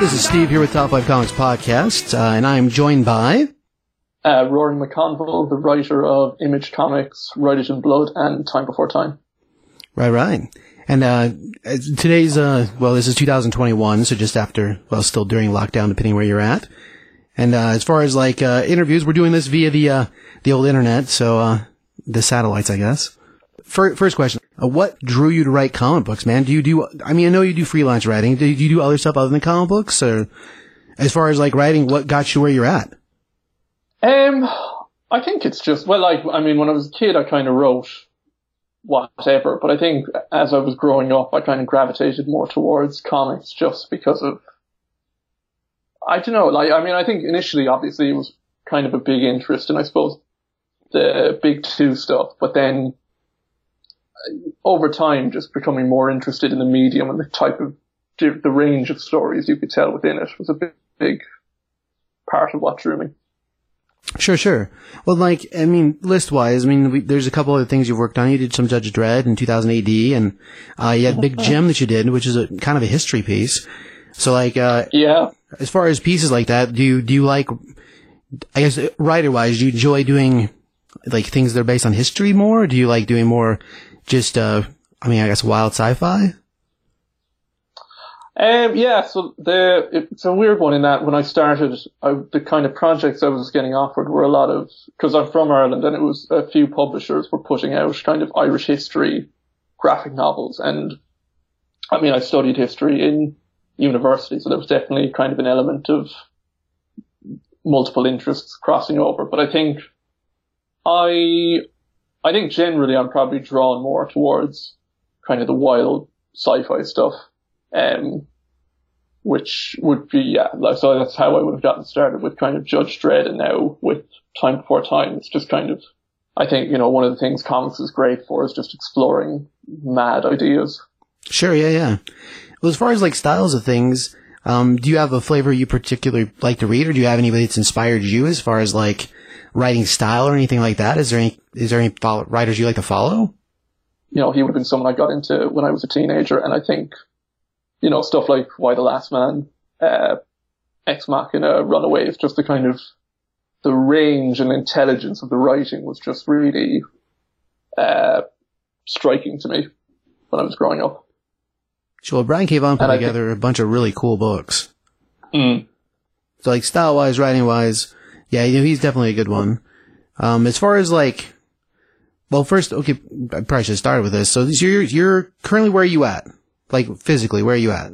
This is Steve here with Top 5 Comics Podcast, uh, and I am joined by... uh, Rory McConville, the writer of Image Comics, Write It in Blood, and Time Before Time. Right, right. And uh, today's, uh, well, this is 2021, so just after, well, still during lockdown, depending where you're at. And uh, as far as like uh, interviews, we're doing this via the uh, the old internet, so uh, the satellites, I guess. Fir- First question: uh, What drew you to write comic books, man? Do you do? I mean, I know you do freelance writing. Do you do other stuff other than comic books, or as far as like writing, what got you where you're at? Um, I think it's just well, like I mean, when I was a kid, I kind of wrote whatever, but I think as I was growing up, I kind of gravitated more towards comics just because of I don't know, like I mean, I think initially, obviously, it was kind of a big interest in, I suppose, the big two stuff, but then over time, just becoming more interested in the medium and the type of the range of stories you could tell within it was a big, big part of what drew me. Sure, sure. Well, like, I mean, list wise, I mean, we, there's a couple other things you've worked on. You did some Judge Dredd in 2000 AD, and uh, you had Big (laughs) Jim that you did, which is a kind of a history piece. So, like, uh, Yeah. as far as pieces like that, do you do you like? I guess writer wise, do you enjoy doing like things that are based on history more? Or do you like doing more just? uh I mean, I guess wild sci-fi. Um, yeah, so the it's a weird one in that when I started, I, the kind of projects I was getting offered were a lot of because I'm from Ireland and it was a few publishers were putting out kind of Irish history graphic novels, and I mean I studied history in university, so there was definitely kind of an element of multiple interests crossing over. But I think I I think generally I'm probably drawn more towards kind of the wild sci-fi stuff um, which would be yeah. So that's how I would have gotten started with kind of Judge Dredd, and now with Time Before Time, it's just kind of. I think you know one of the things comics is great for is just exploring mad ideas. Sure, yeah, yeah. Well, as far as like styles of things, um, do you have a flavor you particularly like to read, or do you have anybody that's inspired you as far as like writing style or anything like that? Is there any is there any follow- writers you like to follow? You know, he would have been someone I got into when I was a teenager, and I think, you know, stuff like Y the Last Man, uh, Ex Machina, Runaway is just the kind of the range and intelligence of the writing was just really uh, striking to me when I was growing up. Sure, Brian K. Vaughan put And I think- together a bunch of really cool books. Mm. So like style wise, writing wise, yeah, you know, he's definitely a good one. Um, as far as like, well, first, okay, I probably should start with this. So this- you're you're currently where are you at? Like physically, where are you at?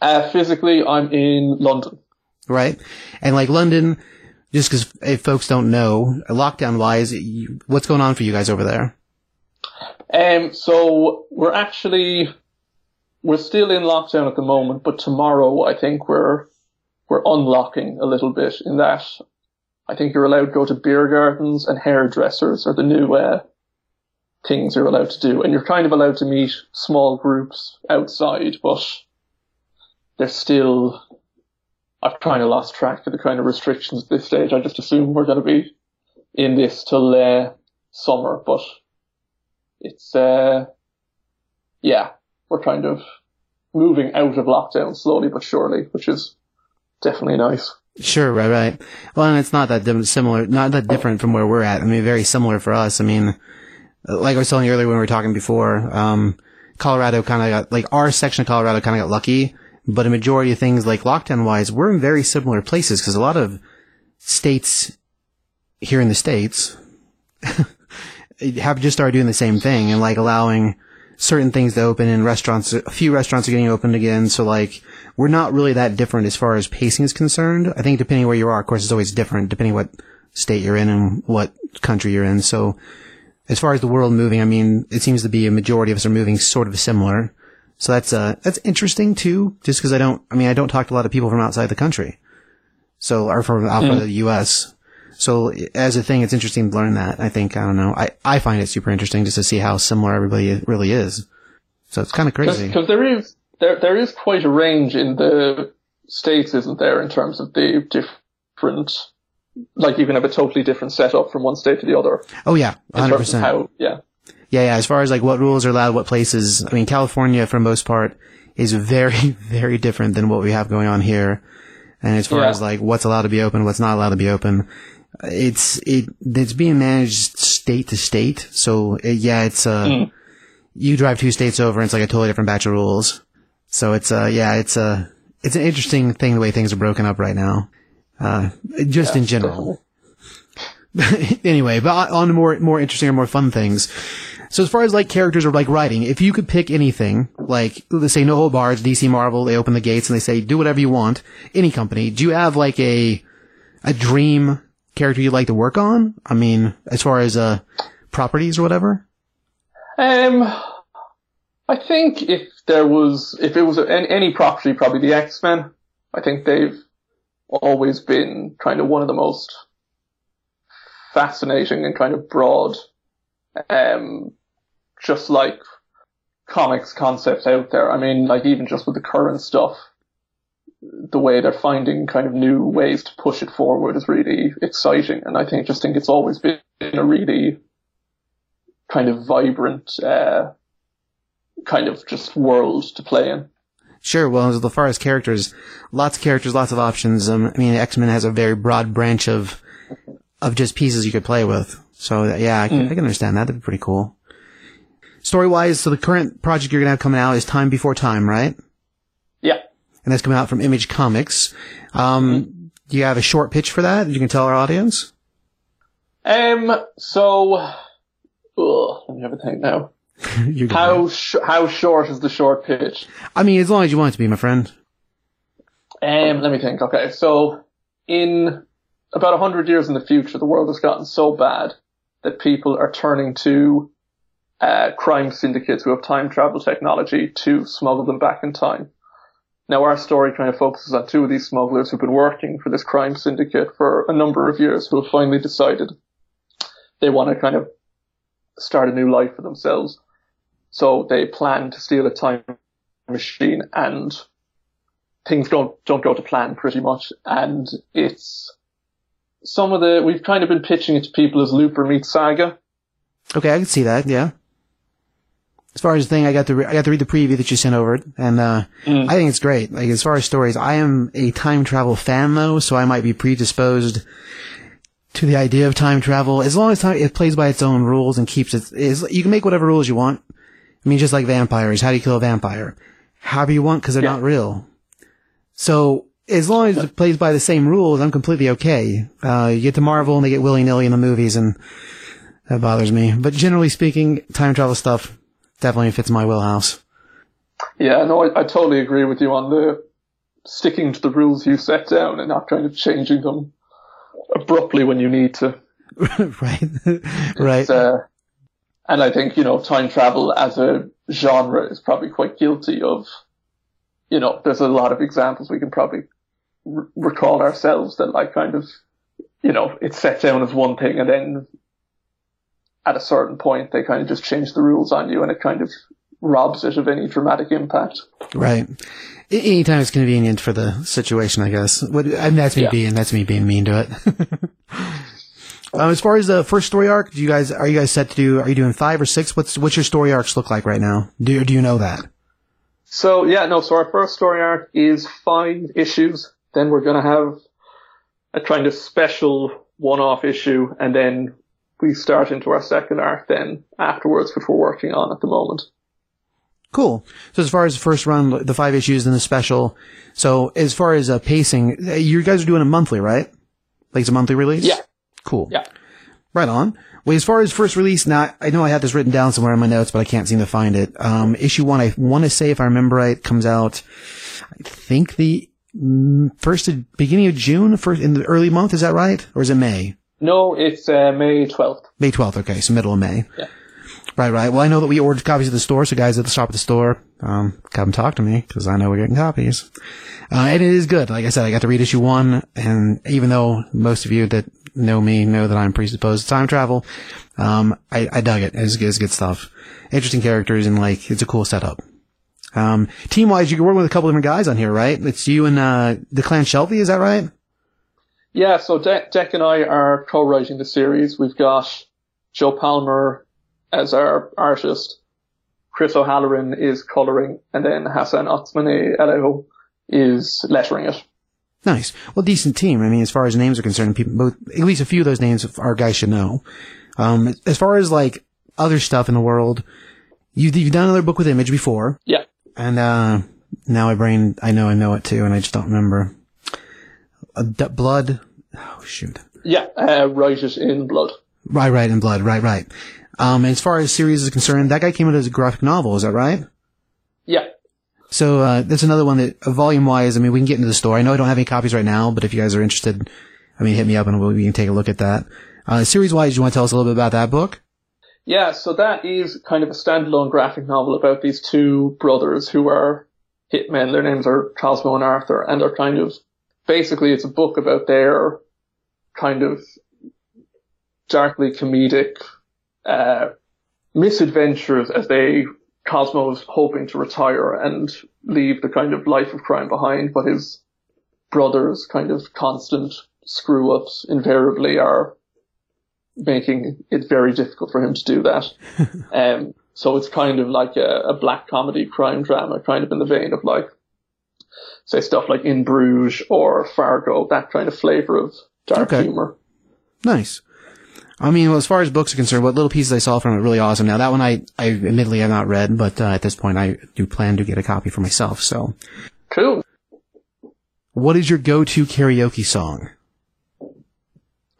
Uh, physically, I'm in London. Right? And like London, just because if folks don't know, lockdown wise, what's going on for you guys over there? Um, so we're actually we're still in lockdown at the moment, but tomorrow I think we're we're unlocking a little bit in that I think you're allowed to go to beer gardens and hairdressers are the new uh, things you're allowed to do, and you're kind of allowed to meet small groups outside, but there's still I've kind of lost track of the kind of restrictions at this stage. I just assume we're going to be in this till uh, summer, but it's uh yeah, we're kind of moving out of lockdown slowly but surely, which is definitely nice. Sure, right, right. Well, and it's not that similar, not that different from where we're at. I mean, very similar for us. I mean, like I was telling you earlier when we were talking before, um, Colorado kind of got like our section of Colorado kind of got lucky, but a majority of things like lockdown wise, we're in very similar places because a lot of states here in the states (laughs) have just started doing the same thing and like allowing certain things to open and restaurants, a few restaurants are getting opened again. So like we're not really that different as far as pacing is concerned. I think depending where you are, of course, it's always different depending what state you're in and what country you're in. So as far as the world moving, I mean, it seems to be a majority of us are moving sort of similar. So that's, uh, that's interesting too, just because I don't, I mean, I don't talk to a lot of people from outside the country. So, or from outside of the U.S. So as a thing, it's interesting to learn that. I think, I don't know, I, I find it super interesting just to see how similar everybody really is. So it's kind of crazy. Because there is there there is quite a range in the states, isn't there, in terms of the different, like you can have a totally different setup from one state to the other. Oh yeah, hundred percent. how, yeah, Yeah, yeah. As far as like what rules are allowed, what places. I mean, California, for the most part, is very, (laughs) very different than what we have going on here. And as far Yeah. as like what's allowed to be open, what's not allowed to be open, it's it it's being managed state to state. So uh, yeah, it's uh, you drive two states over, and it's like a totally different batch of rules. So it's uh, yeah, it's uh, it's an interesting thing the way things are broken up right now. Uh, just in general (laughs) anyway, but on to more more interesting or more fun things. So as far as like characters or like writing, if you could pick anything, like let's say no hold bars, DC Marvel, they open the gates and they say do whatever you want, any company. Do you have like a a dream character you'd like to work on? I mean, as far as uh properties or whatever. Um, I think if there was, if it was any, any property, probably the X Men. I think they've always been kind of one of the most fascinating and kind of broad, um, just like comics concepts out there. I mean, like even just with the current stuff, the way they're finding kind of new ways to push it forward is really exciting. And I think, just think it's always been a really kind of vibrant, uh, kind of just world to play in. Sure. Well, as far as characters, lots of characters, lots of options. Um, I mean, X Men has a very broad branch of of just pieces you could play with. So yeah, I can, I can understand that. That'd be pretty cool. Story wise, so the current project you're gonna have coming out is Time Before Time, right? Yeah. And that's coming out from Image Comics. Um, do you have a short pitch for that? That you can tell our audience. Um. So, ugh, let me have a think now. (laughs) How sh- how short is the short pitch? I mean, as long as you want it to be, my friend. Um. Let me think. Okay. So, in about a hundred years in the future, the world has gotten so bad that people are turning to uh, crime syndicates who have time travel technology to smuggle them back in time. Now, our story kind of focuses on two of these smugglers who've been working for this crime syndicate for a number of years who have finally decided they want to kind of start a new life for themselves. So they plan to steal a time machine and things don't, don't go to plan pretty much. And it's some of the, we've kind of been pitching it to people as Looper meets Saga. Okay, I can see that. Yeah. As far as the thing, I got to re- I got to read the preview that you sent over, and uh, I think it's great. Like as far as stories, I am a time travel fan though, so I might be predisposed to the idea of time travel. As long as time, it plays by its own rules and keeps it, is you can make whatever rules you want. I mean, just like vampires, how do you kill a vampire? However you want, because they're Yeah. not real. So as long as it plays by the same rules, I'm completely okay. Uh, you get to Marvel and they get willy nilly in the movies, and that bothers me. But generally speaking, time travel stuff definitely fits my wheelhouse. Yeah, no, I, I totally agree with you on the sticking to the rules you set down and not kind of changing them abruptly when you need to. (laughs) right, (laughs) right. Uh, and I think, you know, time travel as a genre is probably quite guilty of, you know, there's a lot of examples we can probably r- recall ourselves that like kind of, you know, it's set down as one thing and then at a certain point they kind of just change the rules on you and it kind of robs it of any dramatic impact. Right. Anytime it's convenient for the situation, I guess. What, I mean, that's me Yeah. being that's me being mean to it. (laughs) um, as far as the first story arc, do you guys are you guys set to do? Are you doing five or six? What's what's your story arcs look like right now? Do do you know that? So yeah, no, so our first story arc is five issues. Then we're gonna have a kind of special one-off issue and then we start into our second arc then afterwards, which we're working on at the moment. Cool. So as far as the first run, the five issues and the special. So as far as uh, pacing, uh, you guys are doing a monthly, right? Like it's a monthly release. Yeah. Cool. Yeah. Right on. Well, as far as first release, now I know I had this written down somewhere in my notes, but I can't seem to find it. Um, issue one, I want to say, if I remember right, comes out. I think the mm, first beginning of June, first in the early month. Is that right, or is it May? No, it's uh, May 12th. May twelfth. Okay, so middle of May. Yeah. Right, right. Well, I know that we ordered copies at the store, so guys at the shop at the store, um, come talk to me because I know we're getting copies. Uh, and it is good. Like I said, I got to read issue one, and even though most of you that know me know that I'm presupposed to time travel, um, I, I dug it. It's, good stuff. Interesting characters and like it's a cool setup. Um, team wise, you can work with a couple different guys on here, right? It's you and uh, Declan Shalvey, is that right? Yeah, so De- Deck and I are co-writing the series. We've got Joe Palmer as our artist. Chris O'Halloran is colouring, and then Hassan Otsmane-Elhaou is lettering it. Nice. Well, decent team. I mean, as far as names are concerned, people, both, at least a few of those names our guys should know. Um, as far as like other stuff in the world, you've, you've done another book with Image before, Yeah. and uh, now my brain, I know I know it too, and I just don't remember. Uh, D- blood. Oh shoot. Yeah, uh, it in blood. Right, right, in blood. Right, right. Um, as far as series is concerned, that guy came out as a graphic novel. Is that right? Yeah. So uh, that's another one that, uh, volume wise, I mean, we can get into the store. I know I don't have any copies right now, but if you guys are interested, I mean, hit me up and we we can take a look at that. Uh, series wise, you want to tell us a little bit about that book? Yeah, so that is kind of a standalone graphic novel about these two brothers who are hitmen. Their names are Cosmo and Arthur, and they're kind of basically it's a book about their kind of darkly comedic uh, misadventures as they Cosmo is hoping to retire and leave the kind of life of crime behind, but his brothers' kind of constant screw ups invariably are making it very difficult for him to do that. (laughs) um, so it's kind of like a, a black comedy crime drama, kind of in the vein of like, say stuff like In Bruges or Fargo, that kind of flavor of dark Okay. humor. Nice. I mean, well, as far as books are concerned, what little pieces I saw from it, really awesome. Now, that one I, I admittedly have not read, but uh, at this point I do plan to get a copy for myself. So, Cool. what is your go-to karaoke song?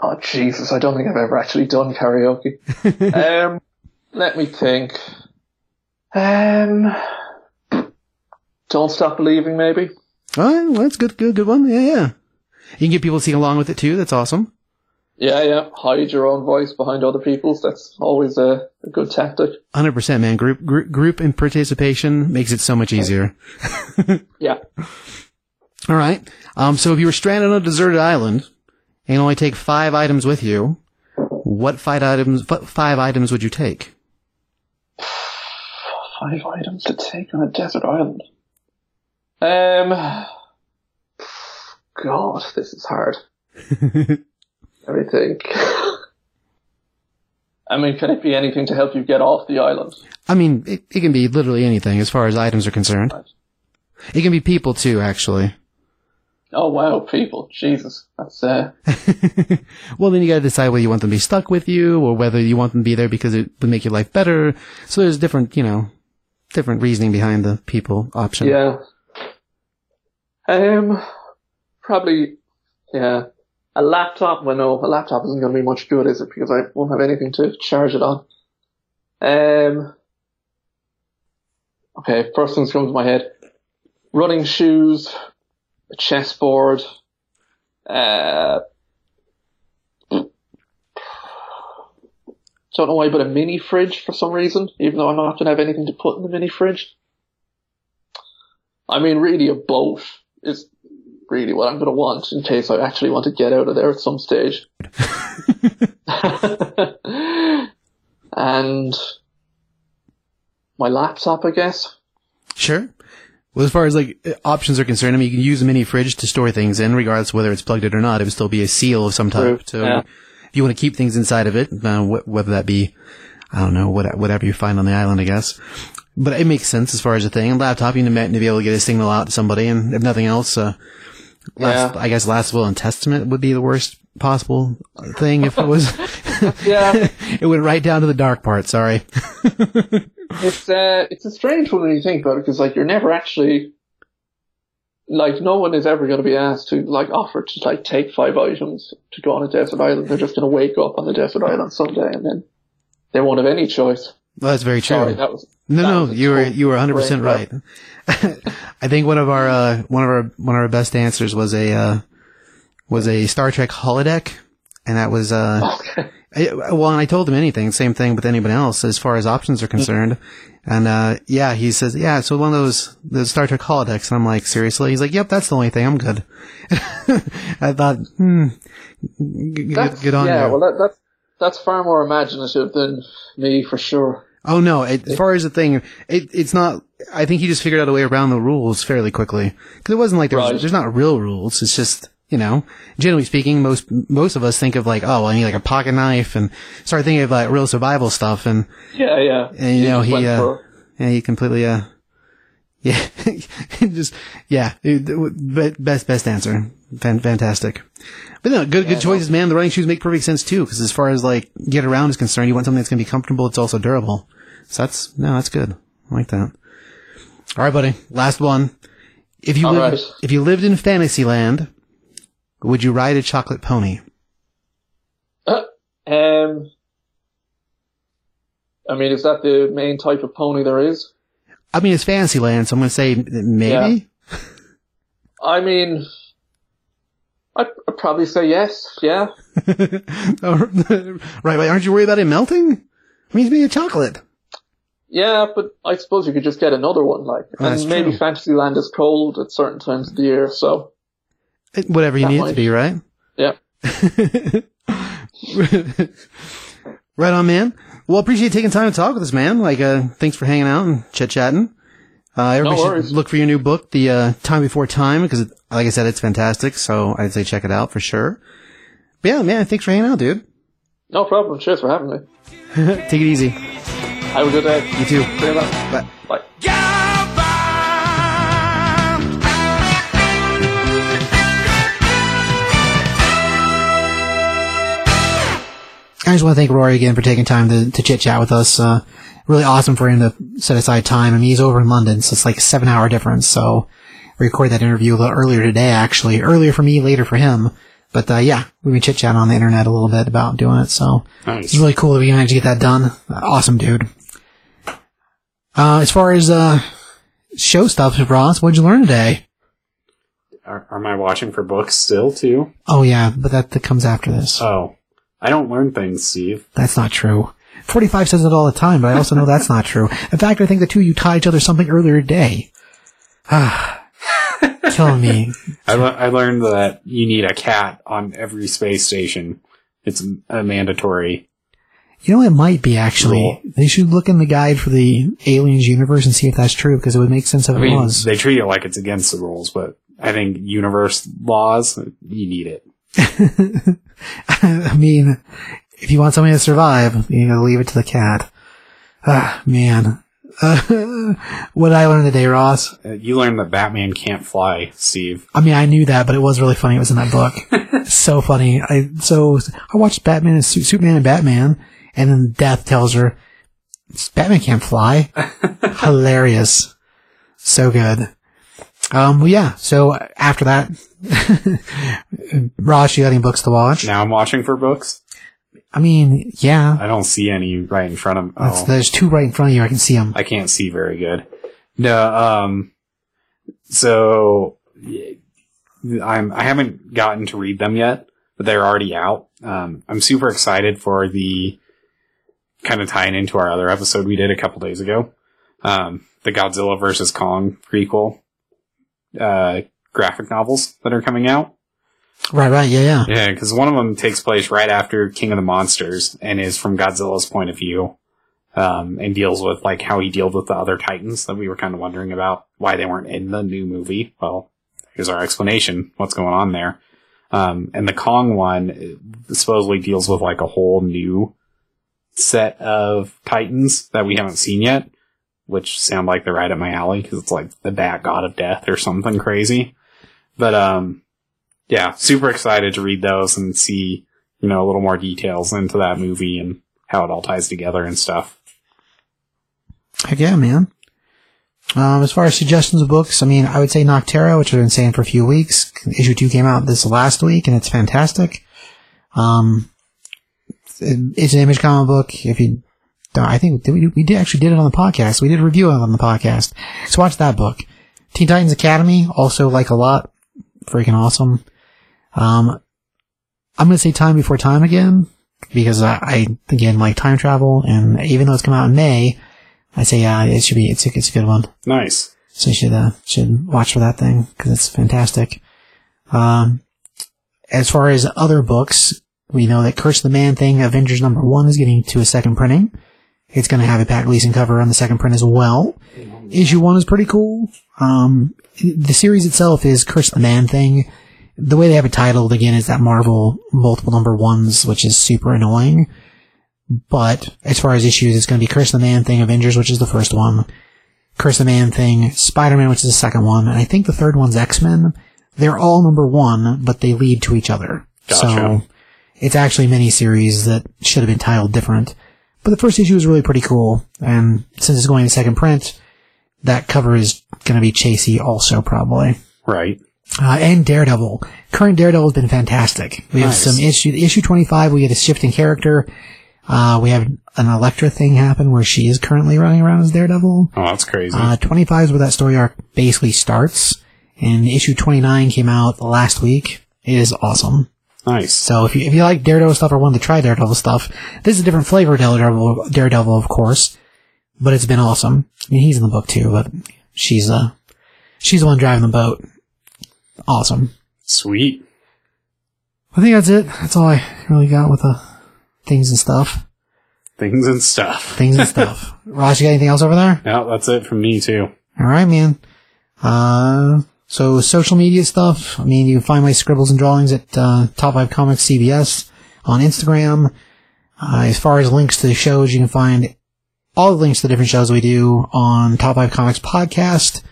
Oh Jesus, I don't think I've ever actually done karaoke. (laughs) um, let me think. Um, don't stop believing, maybe. Oh, well, that's good, good, good one. Yeah, yeah. You can get people to sing along with it too. That's awesome. Yeah, yeah. Hide your own voice behind other people's. That's always a, a good tactic. Hundred percent, man. Group, group, group and participation makes it so much easier. (laughs) Yeah. All right. Um, so if you were stranded on a deserted island and only take five items with you, what five items? What five items would you take? Five items to take on a desert island. Um, God, this is hard. (laughs) Let me think. I mean, can it be anything to help you get off the island? I mean, it, it can be literally anything as far as items are concerned. Right. It can be people too, actually. Oh wow, people, Jesus, that's uh, (laughs) well, then you gotta decide whether you want them to be stuck with you or whether you want them to be there because it would make your life better. So there's different, you know, different reasoning behind the people option. yeah. Um, probably, yeah. A laptop. Well, no, a laptop isn't going to be much good, is it? Because I won't have anything to charge it on. Um. Okay, first things come to my head: running shoes, a chessboard, uh. Don't know why, but a mini fridge for some reason, even though I'm not going to have anything to put in the mini fridge. I mean, really, a boat is really what I'm going to want in case I actually want to get out of there at some stage. (laughs) and my laptop, I guess. Sure. Well, as far as like options are concerned, I mean, you can use a mini fridge to store things in, regardless whether it's plugged in or not. It would still be a seal of some True, type. So yeah. if you want to keep things inside of it, uh, wh- whether that be, I don't know, what, whatever you find on the island, I guess. But it makes sense as far as a thing. A laptop, you need to be able to get a signal out to somebody, and if nothing else, uh, last, Yeah. I guess last will and testament would be the worst possible thing if it was. (laughs) yeah, (laughs) it went right down to the dark part. Sorry. (laughs) it's uh, it's a strange one when you think about it because like you're never actually like no one is ever going to be asked to like offer to like take five items to go on a desert island. They're just going to wake up on the desert island someday and then they won't have any choice. Well, that's very true. Sorry, that was No, That no, was you were you were 100 percent right. (laughs) I think one of our uh, one of our one of our best answers was a uh, was a Star Trek holodeck, and that was uh, okay. I, well, and I told him anything, same thing with anybody else as far as options are concerned. And uh, yeah, he says, yeah, so one of those the Star Trek holodecks, and I'm like, seriously? He's like, yep, that's the only thing. I'm good. (laughs) I thought, hmm, g- g- good on yeah, you. well that, that's that's far more imaginative than me for sure. Oh no! It, as far as the thing, it, it's not. I think he just figured out a way around the rules fairly quickly because it wasn't like there's Right. there's not real rules. It's just you know, generally speaking, most most of us think of like, oh, I need like a pocket knife and start thinking of like real survival stuff, and Yeah, yeah. and you know he uh, yeah he completely uh (laughs) yeah (laughs) just yeah best best answer Fan, fantastic. But no, good good choices, man. The running shoes make perfect sense too because as far as like get around is concerned, you want something that's gonna be comfortable. It's also durable. So that's no, that's good. I like that. All right, buddy. Last one. If you lived, right. if you lived in Fantasyland, would you ride a chocolate pony? Um, I mean, is that the main type of pony there is? I mean, it's Fantasyland, so I'm going to say maybe. I mean, I'd, I'd probably say yes. Yeah. (laughs) Oh, right, but aren't you worried about it melting? It means being a chocolate. Yeah, but I suppose you could just get another one, like, that's and maybe true. Fantasyland is cold at certain times of the year, so It- Whatever you That need it to be, right? yeah. (laughs) right on, man. Well, appreciate you taking time to talk with us, man. Like, uh, thanks for hanging out and chit chatting. Uh, everybody should look for your new book, The uh, Time Before Time, because, it, like I said, it's fantastic. So I'd say check it out for sure. But yeah, man, thanks for hanging out, dude. No problem. Cheers for having me. (laughs) Take it easy. Have a good day. You too. See you. Bye. Bye. I just want to thank Rory again for taking time to, to chit chat with us. Uh, really awesome for him to set aside time. I mean, he's over in London, so it's like a seven hour difference. So we recorded that interview a little earlier today, actually. Earlier for me, later for him. But, uh, yeah, we've been chit chatting on the internet a little bit about doing it. So Nice. it's really cool that we managed to get that done. Awesome, dude. Uh, as far as, uh, show stuff, Ross, what'd you learn today? Are, am I watching for books still too? Oh, yeah, but that, that comes after this. Oh, I don't learn things, Steve. That's not true. 45 says it all the time, but I also know that's not true. In fact, I think the two of you taught each other something earlier today. (sighs) Ah. Killing me. I, le- I learned that you need a cat on every space station. It's a mandatory. You know, it might be actually. They should look in the guide for the Aliens universe and see if that's true, because it would make sense if I it mean, was. they treat it like it's against the rules, but I think universe laws, you need it. (laughs) I mean, if you want somebody to survive, you gotta leave it to the cat. Ah, man. (laughs) Uh, what did I learn today, Ross? Uh, You learned that Batman can't fly, Steve. I mean, I knew that, but it was really funny. It was in that book. (laughs) so funny. I so I watched Batman and Superman and Batman, and then Death tells her Batman can't fly. (laughs) Hilarious. So good. Um. Well, yeah. So after that, Ross, you got any books to watch? Now I'm watching for books. I mean, yeah. I don't see any right in front of oh, There's two right in front of you. I can see them. I can't see very good. No, um, so I'm, I haven't gotten to read them yet, but they're already out. Um, I'm super excited for the kind of tying into our other episode we did a couple days ago. Um, the Godzilla versus Kong prequel, uh, graphic novels that are coming out. Right. Right. Yeah. Yeah. Yeah, because one of them takes place right after King of the Monsters and is from Godzilla's point of view, um, and deals with like how he dealt with the other Titans that we were kind of wondering about why they weren't in the new movie. Well, here's our explanation: what's going on there. Um, and the Kong one uh, supposedly deals with like a whole new set of Titans that we haven't seen yet, which sound like they're right up my alley because it's like the Bat God of Death or something crazy. But um, yeah, super excited to read those and see you know, a little more details into that movie and how it all ties together and stuff. Heck yeah, man. Um, as far as suggestions of books, I mean, I would say Nocterra, which I've been saying for a few weeks. Issue two came out this last week, and it's fantastic. Um, it's an image comic book. If you, I think we, we did actually did it on the podcast. We did a review on the podcast. So watch that book. Teen Titans Academy, also like a lot. Freaking awesome. Um, I'm gonna say Time Before Time again because I, I again like time travel, and even though it's come out in May, I say yeah, it should be. It's a, it's a good one. Nice. So you should uh, should watch for that thing because it's fantastic. Um, as far as other books, we know that Curse the Man thing, Avengers number one, is getting to a second printing. It's going to have a Pat Gleason cover on the second print as well. Issue one is pretty cool. Um, the series itself is Curse the Man thing. The way they have it titled again is that Marvel multiple number ones, which is super annoying. But as far as issues, it's going to be Curse the Man thing, Avengers, which is the first one. Curse the Man thing, Spider-Man, which is the second one, and I think the third one's X-Men. They're all number one, but they lead to each other. Gotcha. So it's actually a mini-series that should have been titled different. But the first issue is really pretty cool, and since it's going to second print, that cover is going to be chasey also probably. Right. Uh, and Daredevil. Current Daredevil has been fantastic. We have some issue, issue 25, we get a shifting character. Uh, we have an Elektra thing happen where she is currently running around as Daredevil. Oh, that's crazy. Uh, 25 is where that story arc basically starts. And issue 29 came out last week. It is awesome. nice. So if you, if you like Daredevil stuff or want to try Daredevil stuff, this is a different flavor of Daredevil, Daredevil, of course. But it's been awesome. I mean, he's in the book too, but she's, uh, she's the one driving the boat. Awesome. Sweet. I think that's it. That's all I really got with the things and stuff. Things and stuff. (laughs) Things and stuff. Ross, you got anything else over there? Yeah, that's it from me too. All right, man. Uh, so social media stuff. I mean, you can find my scribbles and drawings at uh, Top Five Comics CBS on Instagram. Uh, as far as links to the shows, you can find all the links to the different shows we do on Top Five Comics podcast.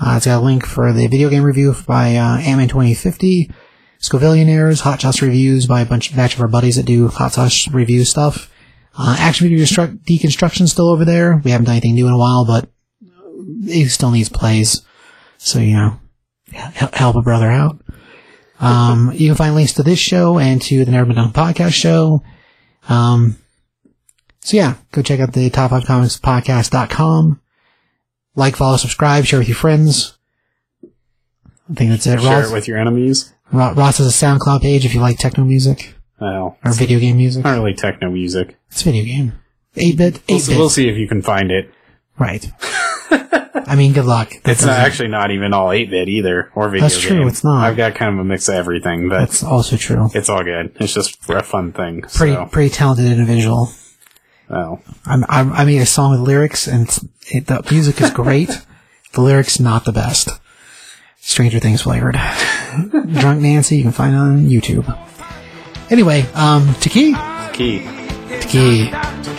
Uh, it's got a link for the video game review by uh, Ammon 2050, Scovillionaires, Hot Sauce reviews by a bunch batch of our buddies that do Hot Sauce review stuff. Uh, Action Video Deconstruction still over there. We haven't done anything new in a while, but it still needs plays. So, you know, help a brother out. Um, (laughs) you can find links to this show and to the Never Been Done podcast show. Um, so yeah, go check out the top five comics podcast.com. Like, follow, subscribe, share with your friends. I think that's it. Share Ross, it with your enemies. Ross has a SoundCloud page if you like techno music Well, or video game music. not really techno music. It's video game. 8-bit, We'll, 8-bit. we'll see if you can find it. Right. (laughs) I mean, good luck. That It's not, actually not even all 8 bit either, or video game. That's true, game. it's not. I've got kind of a mix of everything, but That's also true. it's all good. It's just a fun thing. Pretty, so, pretty talented individual. Well, I'm, I'm, I made a song with lyrics, and it's, it, the music is great. (laughs) the lyrics not the best. Stranger Things flavored. Drunk Nancy, you can find it on YouTube. Anyway, um, Taki, key. Taki.